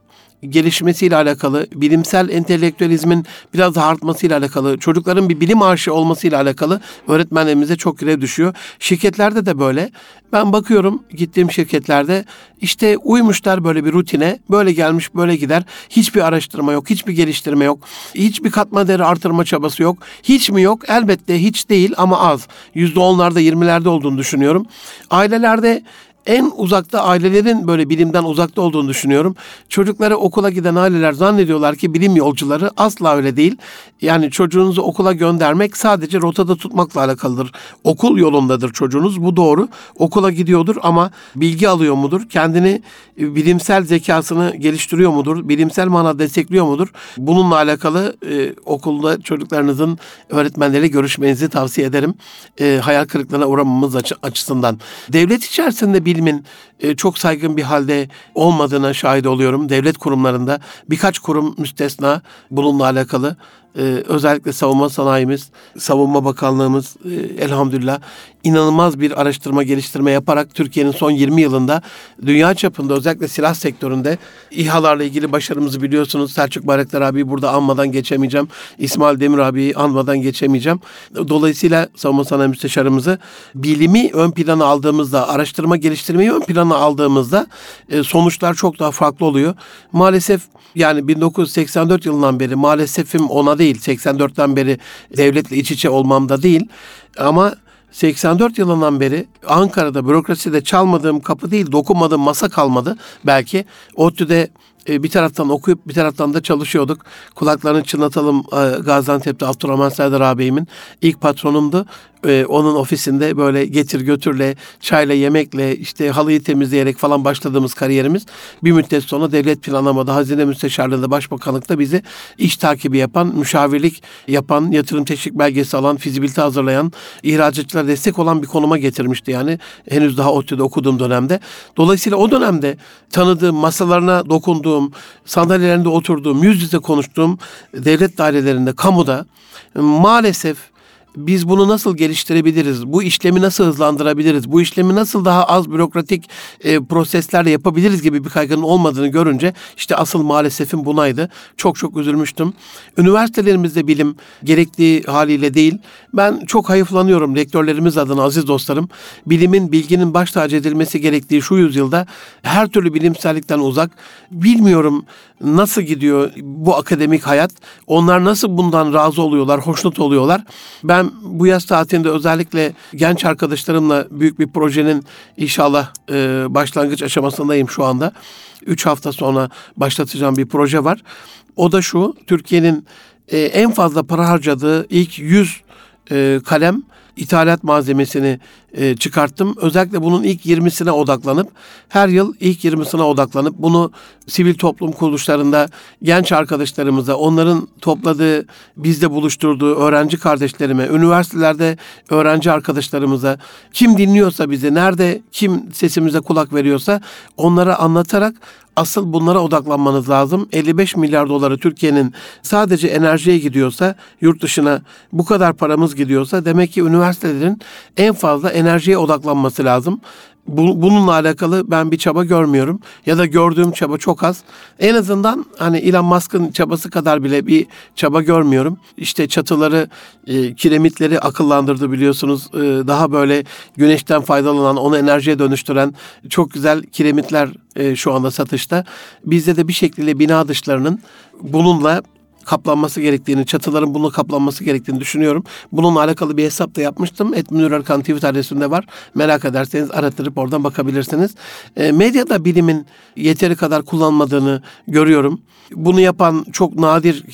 gelişmesiyle alakalı, bilimsel entelektüelizmin biraz daha artmasıyla alakalı, çocukların bir bilim aşığı olmasıyla alakalı öğretmenlerimize çok görev düşüyor. Şirketlerde de böyle. Ben bakıyorum gittiğim şirketlerde işte uymuşlar böyle bir rutine, böyle gelmiş böyle gider. Hiçbir araştırma yok, hiçbir geliştirme yok, hiçbir katma değeri artırma çabası yok. Hiç mi yok? Elbette hiç değil ama az. Yüzde onlarda, yirmilerde olduğunu düşünüyorum. Ailelerde en uzakta ailelerin böyle bilimden uzakta olduğunu düşünüyorum. Çocukları okula giden aileler zannediyorlar ki bilim yolcuları asla öyle değil. Yani çocuğunuzu okula göndermek sadece rotada tutmakla alakalıdır. Okul yolundadır çocuğunuz bu doğru. Okula gidiyordur ama bilgi alıyor mudur? Kendini e, bilimsel zekasını geliştiriyor mudur? Bilimsel manada destekliyor mudur? Bununla alakalı e, okulda çocuklarınızın öğretmenleriyle görüşmenizi tavsiye ederim. E, hayal kırıklığına uğramamız açı, açısından. Devlet içerisinde bilimin e, çok saygın bir halde olmadığına şahit oluyorum. Devlet kurumlarında birkaç kurum müstesna bununla alakalı e, özellikle savunma sanayimiz, savunma bakanlığımız e, elhamdülillah inanılmaz bir araştırma geliştirme yaparak Türkiye'nin son 20 yılında dünya çapında özellikle silah sektöründe İHA'larla ilgili başarımızı biliyorsunuz. Selçuk Bayraktar abi burada anmadan geçemeyeceğim. İsmail Demir abiyi anmadan geçemeyeceğim. Dolayısıyla savunma sanayi müsteşarımızı bilimi ön plana aldığımızda, araştırma geliştirmeyi ön plana aldığımızda e, sonuçlar çok daha farklı oluyor. Maalesef yani 1984 yılından beri maalesefim ona değil 84'ten beri devletle iç içe olmamda değil ama 84 yılından beri Ankara'da bürokraside çalmadığım kapı değil, dokunmadığım masa kalmadı. Belki ODTÜ'de e, bir taraftan okuyup bir taraftan da çalışıyorduk. Kulaklarını çınlatalım e, Gaziantep'te Abdurrahman Serdar ağabeyimin ilk patronumdu. E, onun ofisinde böyle getir götürle, çayla, yemekle, işte halıyı temizleyerek falan başladığımız kariyerimiz bir müddet sonra devlet planlamada, hazine müsteşarlığında, başbakanlıkta bizi iş takibi yapan, müşavirlik yapan, yatırım teşvik belgesi alan, fizibilite hazırlayan, ihracatçılara destek olan bir konuma getirmişti yani. Henüz daha ODTÜ'de okuduğum dönemde. Dolayısıyla o dönemde tanıdığım, masalarına dokunduğum, sandalyelerinde oturduğum, yüz yüze konuştuğum devlet dairelerinde, kamuda maalesef biz bunu nasıl geliştirebiliriz? Bu işlemi nasıl hızlandırabiliriz? Bu işlemi nasıl daha az bürokratik e, proseslerle yapabiliriz gibi bir kaygının olmadığını görünce işte asıl maalesefim bunaydı. Çok çok üzülmüştüm. Üniversitelerimizde bilim gerektiği haliyle değil. Ben çok hayıflanıyorum rektörlerimiz adına aziz dostlarım. Bilimin, bilginin baş tacı edilmesi gerektiği şu yüzyılda her türlü bilimsellikten uzak. Bilmiyorum nasıl gidiyor bu akademik hayat? Onlar nasıl bundan razı oluyorlar, hoşnut oluyorlar? Ben bu yaz tatilinde özellikle genç arkadaşlarımla büyük bir projenin inşallah e, başlangıç aşamasındayım şu anda. Üç hafta sonra başlatacağım bir proje var. O da şu, Türkiye'nin e, en fazla para harcadığı ilk 100 e, kalem ithalat malzemesini e, çıkarttım. Özellikle bunun ilk 20'sine odaklanıp her yıl ilk 20'sine odaklanıp bunu sivil toplum kuruluşlarında genç arkadaşlarımıza, onların topladığı, bizde buluşturduğu öğrenci kardeşlerime, üniversitelerde öğrenci arkadaşlarımıza, kim dinliyorsa bizi, nerede kim sesimize kulak veriyorsa onlara anlatarak asıl bunlara odaklanmanız lazım. 55 milyar doları Türkiye'nin sadece enerjiye gidiyorsa, yurt dışına bu kadar paramız gidiyorsa demek ki üniversitelerin en fazla enerjiye odaklanması lazım. bununla alakalı ben bir çaba görmüyorum ya da gördüğüm çaba çok az. En azından hani Elon Musk'ın çabası kadar bile bir çaba görmüyorum. İşte çatıları, e, kiremitleri akıllandırdı biliyorsunuz. E, daha böyle güneşten faydalanan, onu enerjiye dönüştüren çok güzel kiremitler e, şu anda satışta. Bizde de bir şekilde bina dışlarının bununla kaplanması gerektiğini, çatıların bunu kaplanması gerektiğini düşünüyorum. Bununla alakalı bir hesap da yapmıştım. Etmünür Erkan Twitter adresinde var. Merak ederseniz arattırıp oradan bakabilirsiniz. E, medyada bilimin yeteri kadar kullanmadığını görüyorum. Bunu yapan çok nadir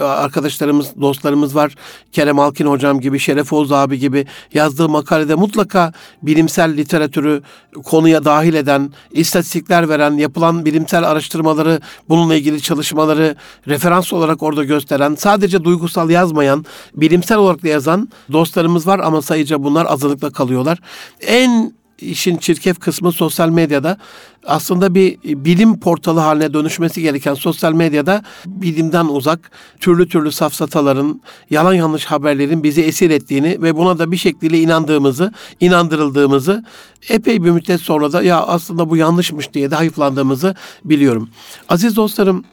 arkadaşlarımız, dostlarımız var. Kerem Alkin hocam gibi, Şeref Oğuz abi gibi yazdığı makalede mutlaka bilimsel literatürü konuya dahil eden, istatistikler veren, yapılan bilimsel araştırmaları, bununla ilgili çalışmaları referans olarak orada gösteren, sadece duygusal yazmayan, bilimsel olarak da yazan dostlarımız var ama sayıca bunlar azınlıkla kalıyorlar. En işin çirkef kısmı sosyal medyada aslında bir bilim portalı haline dönüşmesi gereken sosyal medyada bilimden uzak türlü türlü safsataların, yalan yanlış haberlerin bizi esir ettiğini ve buna da bir şekilde inandığımızı, inandırıldığımızı epey bir müddet sonra da ya aslında bu yanlışmış diye de hayıflandığımızı biliyorum. Aziz dostlarım,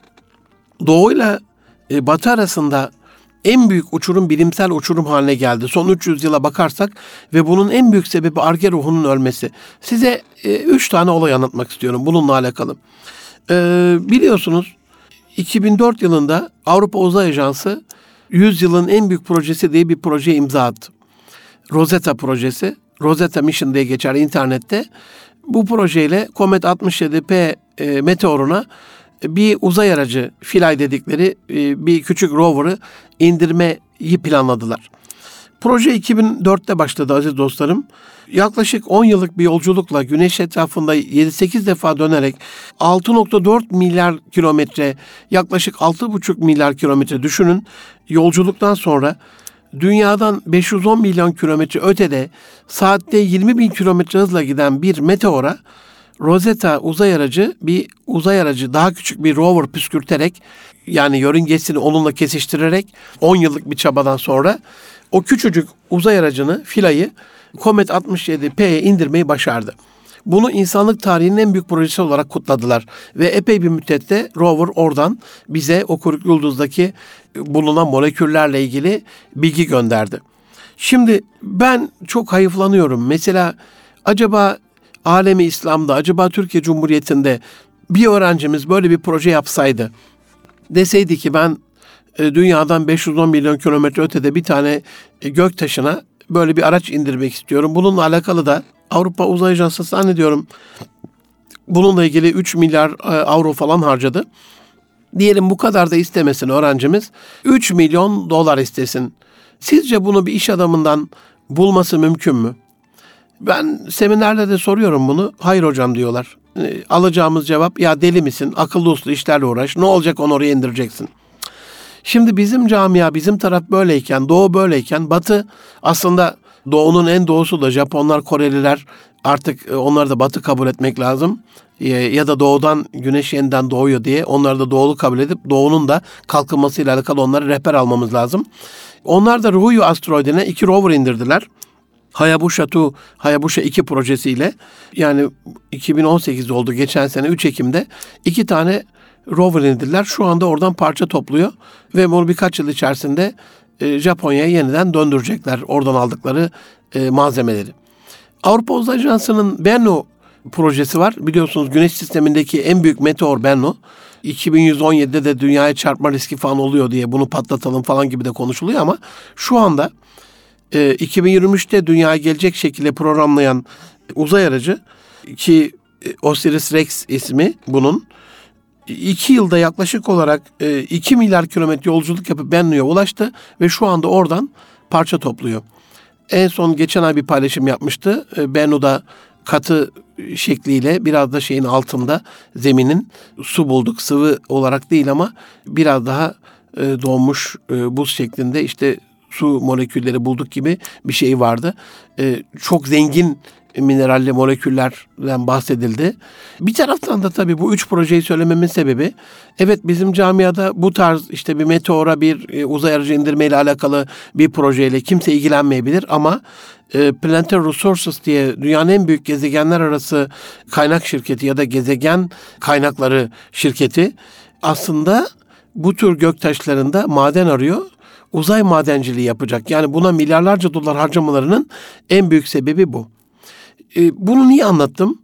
doğuyla e, batı arasında en büyük uçurum bilimsel uçurum haline geldi. Son 300 yıla bakarsak ve bunun en büyük sebebi arge ruhunun ölmesi. Size e, üç tane olay anlatmak istiyorum bununla alakalı. E, biliyorsunuz 2004 yılında Avrupa Uzay Ajansı 100 yılın en büyük projesi diye bir proje imza attı. Rosetta projesi. Rosetta Mission diye geçer internette. Bu projeyle Comet 67P e, meteoruna bir uzay aracı Philae dedikleri e, bir küçük rover'ı indirmeyi planladılar. Proje 2004'te başladı aziz dostlarım. Yaklaşık 10 yıllık bir yolculukla güneş etrafında 7-8 defa dönerek 6.4 milyar kilometre yaklaşık 6.5 milyar kilometre düşünün. Yolculuktan sonra dünyadan 510 milyon kilometre ötede saatte 20 bin kilometre hızla giden bir meteora Rosetta uzay aracı bir uzay aracı daha küçük bir rover püskürterek yani yörüngesini onunla kesiştirerek 10 yıllık bir çabadan sonra o küçücük uzay aracını filayı Comet 67P'ye indirmeyi başardı. Bunu insanlık tarihinin en büyük projesi olarak kutladılar. Ve epey bir müddette rover oradan bize o kuyruk yıldızdaki bulunan moleküllerle ilgili bilgi gönderdi. Şimdi ben çok hayıflanıyorum. Mesela acaba alemi İslam'da acaba Türkiye Cumhuriyeti'nde bir öğrencimiz böyle bir proje yapsaydı deseydi ki ben e, dünyadan 510 milyon kilometre ötede bir tane e, gök taşına böyle bir araç indirmek istiyorum. Bununla alakalı da Avrupa Uzay Ajansı zannediyorum bununla ilgili 3 milyar e, avro falan harcadı. Diyelim bu kadar da istemesin öğrencimiz. 3 milyon dolar istesin. Sizce bunu bir iş adamından bulması mümkün mü? Ben seminerlerde soruyorum bunu. Hayır hocam diyorlar. E, alacağımız cevap ya deli misin? Akıllı uslu işlerle uğraş. Ne olacak onu oraya indireceksin. Şimdi bizim camia, bizim taraf böyleyken, doğu böyleyken, batı aslında doğunun en doğusu da Japonlar, Koreliler artık e, onları da batı kabul etmek lazım. E, ya da doğudan güneş yeniden doğuyor diye onları da doğulu kabul edip doğunun da kalkınmasıyla alakalı onları rehber almamız lazım. Onlar da Ryuyu asteroidine iki rover indirdiler. Hayabusa 2, Hayabusa 2 projesiyle yani 2018'de oldu geçen sene 3 Ekim'de iki tane rover indirdiler. Şu anda oradan parça topluyor ve bunu birkaç yıl içerisinde e, Japonya'ya yeniden döndürecekler oradan aldıkları e, malzemeleri. Avrupa Uzay Ajansı'nın Bennu projesi var. Biliyorsunuz Güneş sistemindeki en büyük meteor Bennu. 2117'de de dünyaya çarpma riski falan oluyor diye bunu patlatalım falan gibi de konuşuluyor ama şu anda e, 2023'te dünyaya gelecek şekilde programlayan uzay aracı ki e, Osiris Rex ismi bunun iki yılda yaklaşık olarak e, 2 milyar kilometre yolculuk yapıp Bennu'ya ulaştı ve şu anda oradan parça topluyor. En son geçen ay bir paylaşım yapmıştı. E, Bennu'da katı şekliyle biraz da şeyin altında zeminin su bulduk. Sıvı olarak değil ama biraz daha e, donmuş e, buz şeklinde işte su molekülleri bulduk gibi bir şey vardı. E, çok zengin mineralli moleküllerden bahsedildi. Bir taraftan da tabii bu üç projeyi söylememin sebebi evet bizim camiada bu tarz işte bir meteora bir e, uzay aracı indirmeyle alakalı bir projeyle kimse ilgilenmeyebilir ama e, Planetary Resources diye dünyanın en büyük gezegenler arası kaynak şirketi ya da gezegen kaynakları şirketi aslında bu tür göktaşlarında maden arıyor uzay madenciliği yapacak. Yani buna milyarlarca dolar harcamalarının en büyük sebebi bu. E, bunu niye anlattım?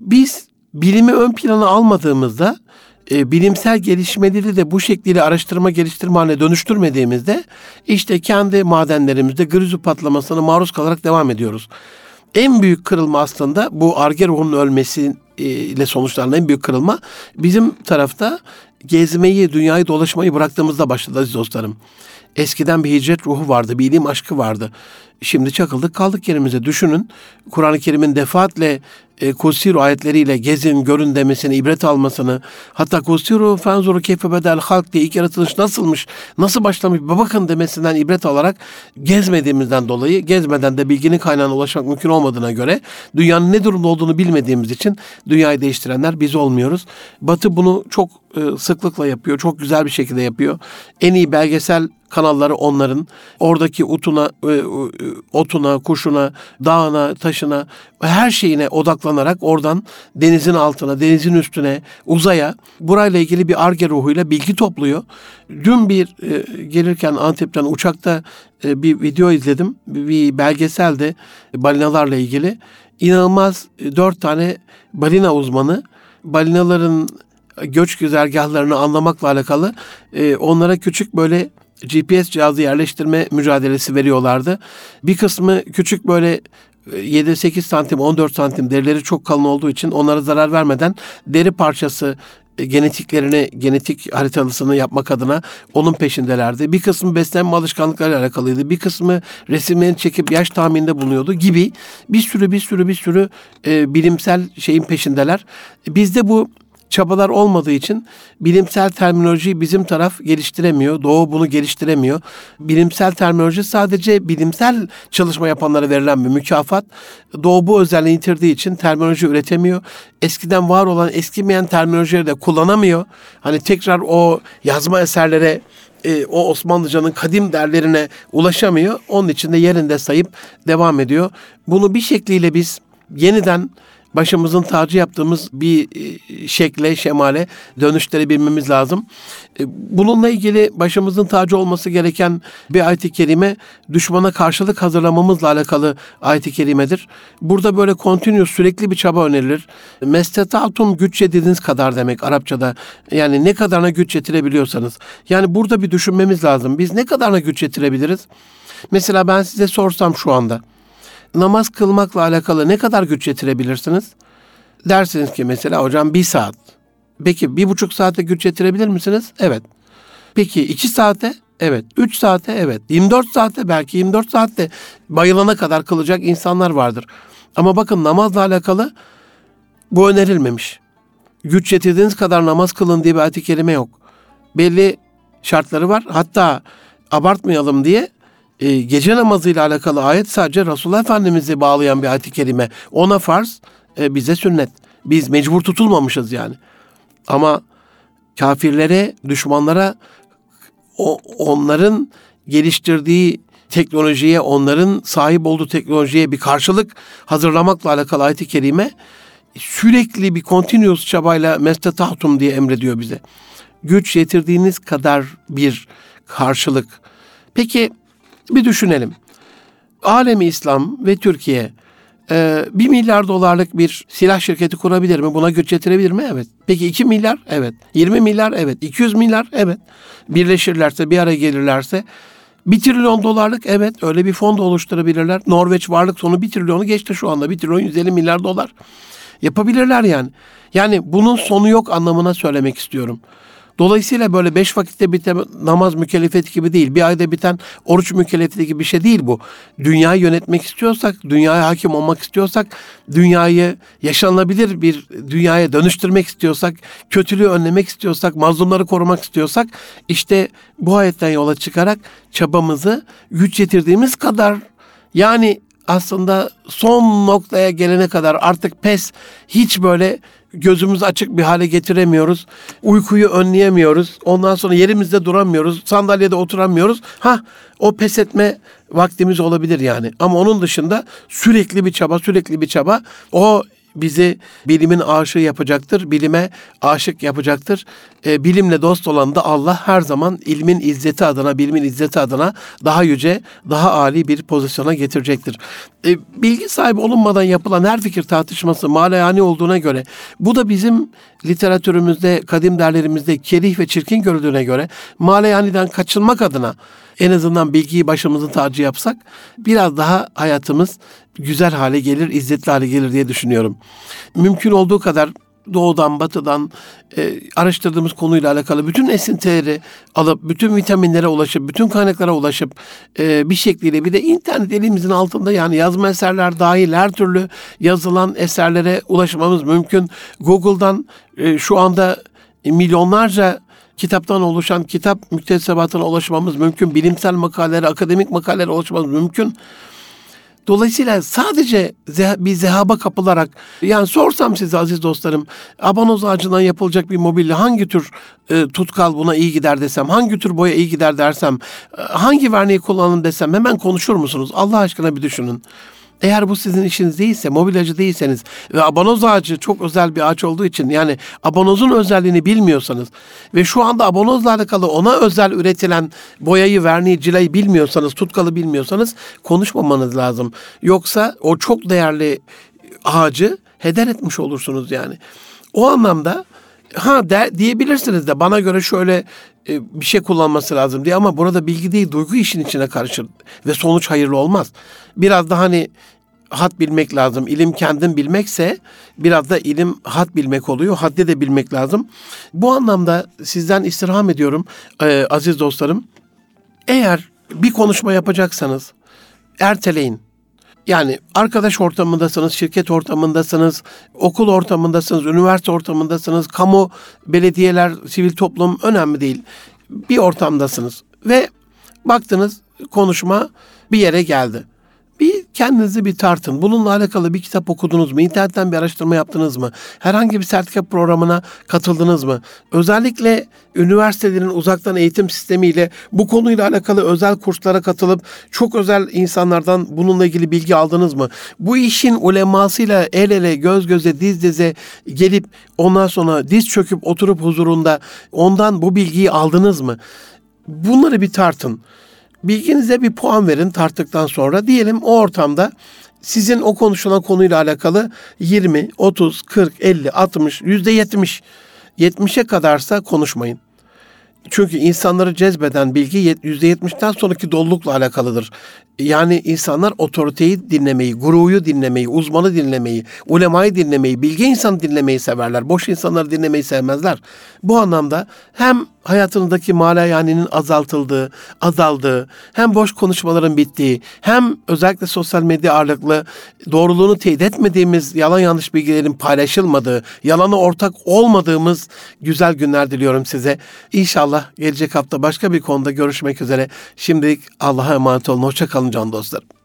Biz bilimi ön plana almadığımızda e, bilimsel gelişmeleri de bu şekliyle araştırma geliştirme haline dönüştürmediğimizde işte kendi madenlerimizde grizu patlamasına maruz kalarak devam ediyoruz. En büyük kırılma aslında bu arge ruhunun ölmesi e, ile sonuçlanan en büyük kırılma bizim tarafta gezmeyi, dünyayı dolaşmayı bıraktığımızda başladı aziz dostlarım. Eskiden bir hicret ruhu vardı, bir ilim aşkı vardı. Şimdi çakıldık kaldık yerimize. Düşünün Kur'an-ı Kerim'in defaatle e, Kusiru ayetleriyle gezin, görün demesini, ibret almasını, hatta Kusiru fenzuru keyfe bedel halk diye ilk yaratılış nasılmış, nasıl başlamış bakın demesinden ibret alarak gezmediğimizden dolayı, gezmeden de bilginin kaynağına ulaşmak mümkün olmadığına göre dünyanın ne durumda olduğunu bilmediğimiz için dünyayı değiştirenler biz olmuyoruz. Batı bunu çok e, sıklıkla yapıyor, çok güzel bir şekilde yapıyor. En iyi belgesel kanalları onların. Oradaki utuna, e, otuna, kuşuna, dağına, taşına, her şeyine odaklanarak oradan denizin altına, denizin üstüne, uzaya burayla ilgili bir arge ruhuyla bilgi topluyor. Dün bir e, gelirken Antep'ten uçakta e, bir video izledim. Bir belgeselde balinalarla ilgili. İnanılmaz dört tane balina uzmanı balinaların göç güzergahlarını anlamakla alakalı onlara küçük böyle GPS cihazı yerleştirme mücadelesi veriyorlardı. Bir kısmı küçük böyle 7-8 e, santim 14 santim derileri çok kalın olduğu için onlara zarar vermeden deri parçası e, genetiklerini, genetik haritalısını yapmak adına onun peşindelerdi. Bir kısmı beslenme alışkanlıklarıyla alakalıydı. Bir kısmı resimlerini çekip yaş tahmininde bulunuyordu gibi bir sürü bir sürü bir sürü e, bilimsel şeyin peşindeler. Bizde bu çabalar olmadığı için bilimsel terminolojiyi bizim taraf geliştiremiyor. Doğu bunu geliştiremiyor. Bilimsel terminoloji sadece bilimsel çalışma yapanlara verilen bir mükafat. Doğu bu özelliğini yitirdiği için terminoloji üretemiyor. Eskiden var olan eskimeyen terminolojileri de kullanamıyor. Hani tekrar o yazma eserlere e, o Osmanlıcanın kadim derlerine ulaşamıyor. Onun için de yerinde sayıp devam ediyor. Bunu bir şekliyle biz yeniden başımızın tacı yaptığımız bir e, şekle, şemale dönüştürebilmemiz lazım. E, bununla ilgili başımızın tacı olması gereken bir ayet-i kerime düşmana karşılık hazırlamamızla alakalı ayet-i kerimedir. Burada böyle continuous sürekli bir çaba önerilir. Mestetatum güç yediğiniz kadar demek Arapçada. Yani ne kadarına güç yetirebiliyorsanız. Yani burada bir düşünmemiz lazım. Biz ne kadarına güç yetirebiliriz? Mesela ben size sorsam şu anda namaz kılmakla alakalı ne kadar güç yetirebilirsiniz? Dersiniz ki mesela hocam bir saat. Peki bir buçuk saate güç yetirebilir misiniz? Evet. Peki iki saate? Evet. Üç saate? Evet. 24 saate belki 24 saatte bayılana kadar kılacak insanlar vardır. Ama bakın namazla alakalı bu önerilmemiş. Güç yetirdiğiniz kadar namaz kılın diye bir ayet-i kerime yok. Belli şartları var. Hatta abartmayalım diye e, gece namazıyla alakalı ayet sadece Resulullah Efendimiz'i bağlayan bir ayet-i kerime. Ona farz, e, bize sünnet. Biz mecbur tutulmamışız yani. Ama kafirlere, düşmanlara o, onların geliştirdiği teknolojiye, onların sahip olduğu teknolojiye bir karşılık hazırlamakla alakalı ayet-i kerime sürekli bir continuous çabayla mestetahtum diye emrediyor bize. Güç yetirdiğiniz kadar bir karşılık. Peki bir düşünelim. Alemi İslam ve Türkiye e, 1 milyar dolarlık bir silah şirketi kurabilir mi? Buna güç getirebilir mi? Evet. Peki 2 milyar? Evet. 20 milyar? Evet. 200 milyar? Evet. Birleşirlerse, bir araya gelirlerse 1 trilyon dolarlık evet öyle bir fon da oluşturabilirler. Norveç varlık sonu 1 trilyonu geçti şu anda. 1 trilyon 150 milyar dolar. Yapabilirler yani. Yani bunun sonu yok anlamına söylemek istiyorum. Dolayısıyla böyle beş vakitte biten namaz mükellefiyeti gibi değil. Bir ayda biten oruç mükellefiyeti gibi bir şey değil bu. Dünyayı yönetmek istiyorsak, dünyaya hakim olmak istiyorsak, dünyayı yaşanabilir bir dünyaya dönüştürmek istiyorsak, kötülüğü önlemek istiyorsak, mazlumları korumak istiyorsak, işte bu ayetten yola çıkarak çabamızı güç yetirdiğimiz kadar yani aslında son noktaya gelene kadar artık pes hiç böyle gözümüz açık bir hale getiremiyoruz. Uykuyu önleyemiyoruz. Ondan sonra yerimizde duramıyoruz. Sandalyede oturamıyoruz. Ha o pes etme vaktimiz olabilir yani. Ama onun dışında sürekli bir çaba, sürekli bir çaba. O bizi bilimin aşığı yapacaktır, bilime aşık yapacaktır. E, bilimle dost olan da Allah her zaman ilmin izzeti adına, bilimin izzeti adına daha yüce, daha âli bir pozisyona getirecektir. E, bilgi sahibi olunmadan yapılan her fikir tartışması maleyani olduğuna göre, bu da bizim literatürümüzde, kadim derlerimizde kerih ve çirkin görüldüğüne göre maleyaniden kaçınmak adına en azından bilgiyi başımızın tacı yapsak biraz daha hayatımız güzel hale gelir, izzetli hale gelir diye düşünüyorum. Mümkün olduğu kadar doğudan, batıdan e, araştırdığımız konuyla alakalı bütün esintileri alıp, bütün vitaminlere ulaşıp, bütün kaynaklara ulaşıp e, bir şekliyle bir de internet elimizin altında yani yazma eserler dahil her türlü yazılan eserlere ulaşmamız mümkün. Google'dan e, şu anda milyonlarca kitaptan oluşan kitap müktesebatına ulaşmamız mümkün. Bilimsel makalelere, akademik makalelere ulaşmamız mümkün. Dolayısıyla sadece bir zehaba kapılarak yani sorsam size aziz dostlarım abanoz ağacından yapılacak bir mobilya hangi tür e, tutkal buna iyi gider desem hangi tür boya iyi gider dersem e, hangi verniği kullanın desem hemen konuşur musunuz? Allah aşkına bir düşünün. Eğer bu sizin işiniz değilse, mobilyacı değilseniz ve abanoz ağacı çok özel bir ağaç olduğu için yani abanozun özelliğini bilmiyorsanız ve şu anda abanozla alakalı ona özel üretilen boyayı, verniği, cilayı bilmiyorsanız, tutkalı bilmiyorsanız konuşmamanız lazım. Yoksa o çok değerli ağacı heder etmiş olursunuz yani. O anlamda ha de, diyebilirsiniz de bana göre şöyle e, bir şey kullanması lazım diye ama burada bilgi değil duygu işin içine karışır ve sonuç hayırlı olmaz. Biraz da hani hat bilmek lazım. İlim kendin bilmekse biraz da ilim hat bilmek oluyor. Haddi de bilmek lazım. Bu anlamda sizden istirham ediyorum e, aziz dostlarım. Eğer bir konuşma yapacaksanız erteleyin. Yani arkadaş ortamındasınız, şirket ortamındasınız, okul ortamındasınız, üniversite ortamındasınız, kamu, belediyeler, sivil toplum önemli değil. Bir ortamdasınız ve baktınız konuşma bir yere geldi. Bir kendinizi bir tartın. Bununla alakalı bir kitap okudunuz mu? İnternetten bir araştırma yaptınız mı? Herhangi bir sertifika programına katıldınız mı? Özellikle üniversitelerin uzaktan eğitim sistemiyle bu konuyla alakalı özel kurslara katılıp çok özel insanlardan bununla ilgili bilgi aldınız mı? Bu işin ulemasıyla el ele, göz göze, diz dize gelip ondan sonra diz çöküp oturup huzurunda ondan bu bilgiyi aldınız mı? Bunları bir tartın. Bilginize bir puan verin tarttıktan sonra. Diyelim o ortamda sizin o konuşulan konuyla alakalı 20, 30, 40, 50, 60, yüzde 70, 70'e kadarsa konuşmayın. Çünkü insanları cezbeden bilgi %70'ten sonraki dolulukla alakalıdır. Yani insanlar otoriteyi dinlemeyi, guruyu dinlemeyi, uzmanı dinlemeyi, ulemayı dinlemeyi, bilgi insan dinlemeyi severler. Boş insanları dinlemeyi sevmezler. Bu anlamda hem hayatınızdaki malayaninin azaltıldığı, azaldığı, hem boş konuşmaların bittiği, hem özellikle sosyal medya ağırlıklı doğruluğunu teyit etmediğimiz yalan yanlış bilgilerin paylaşılmadığı, yalana ortak olmadığımız güzel günler diliyorum size. İnşallah gelecek hafta başka bir konuda görüşmek üzere. Şimdilik Allah'a emanet olun. Hoşçakalın can dostlarım.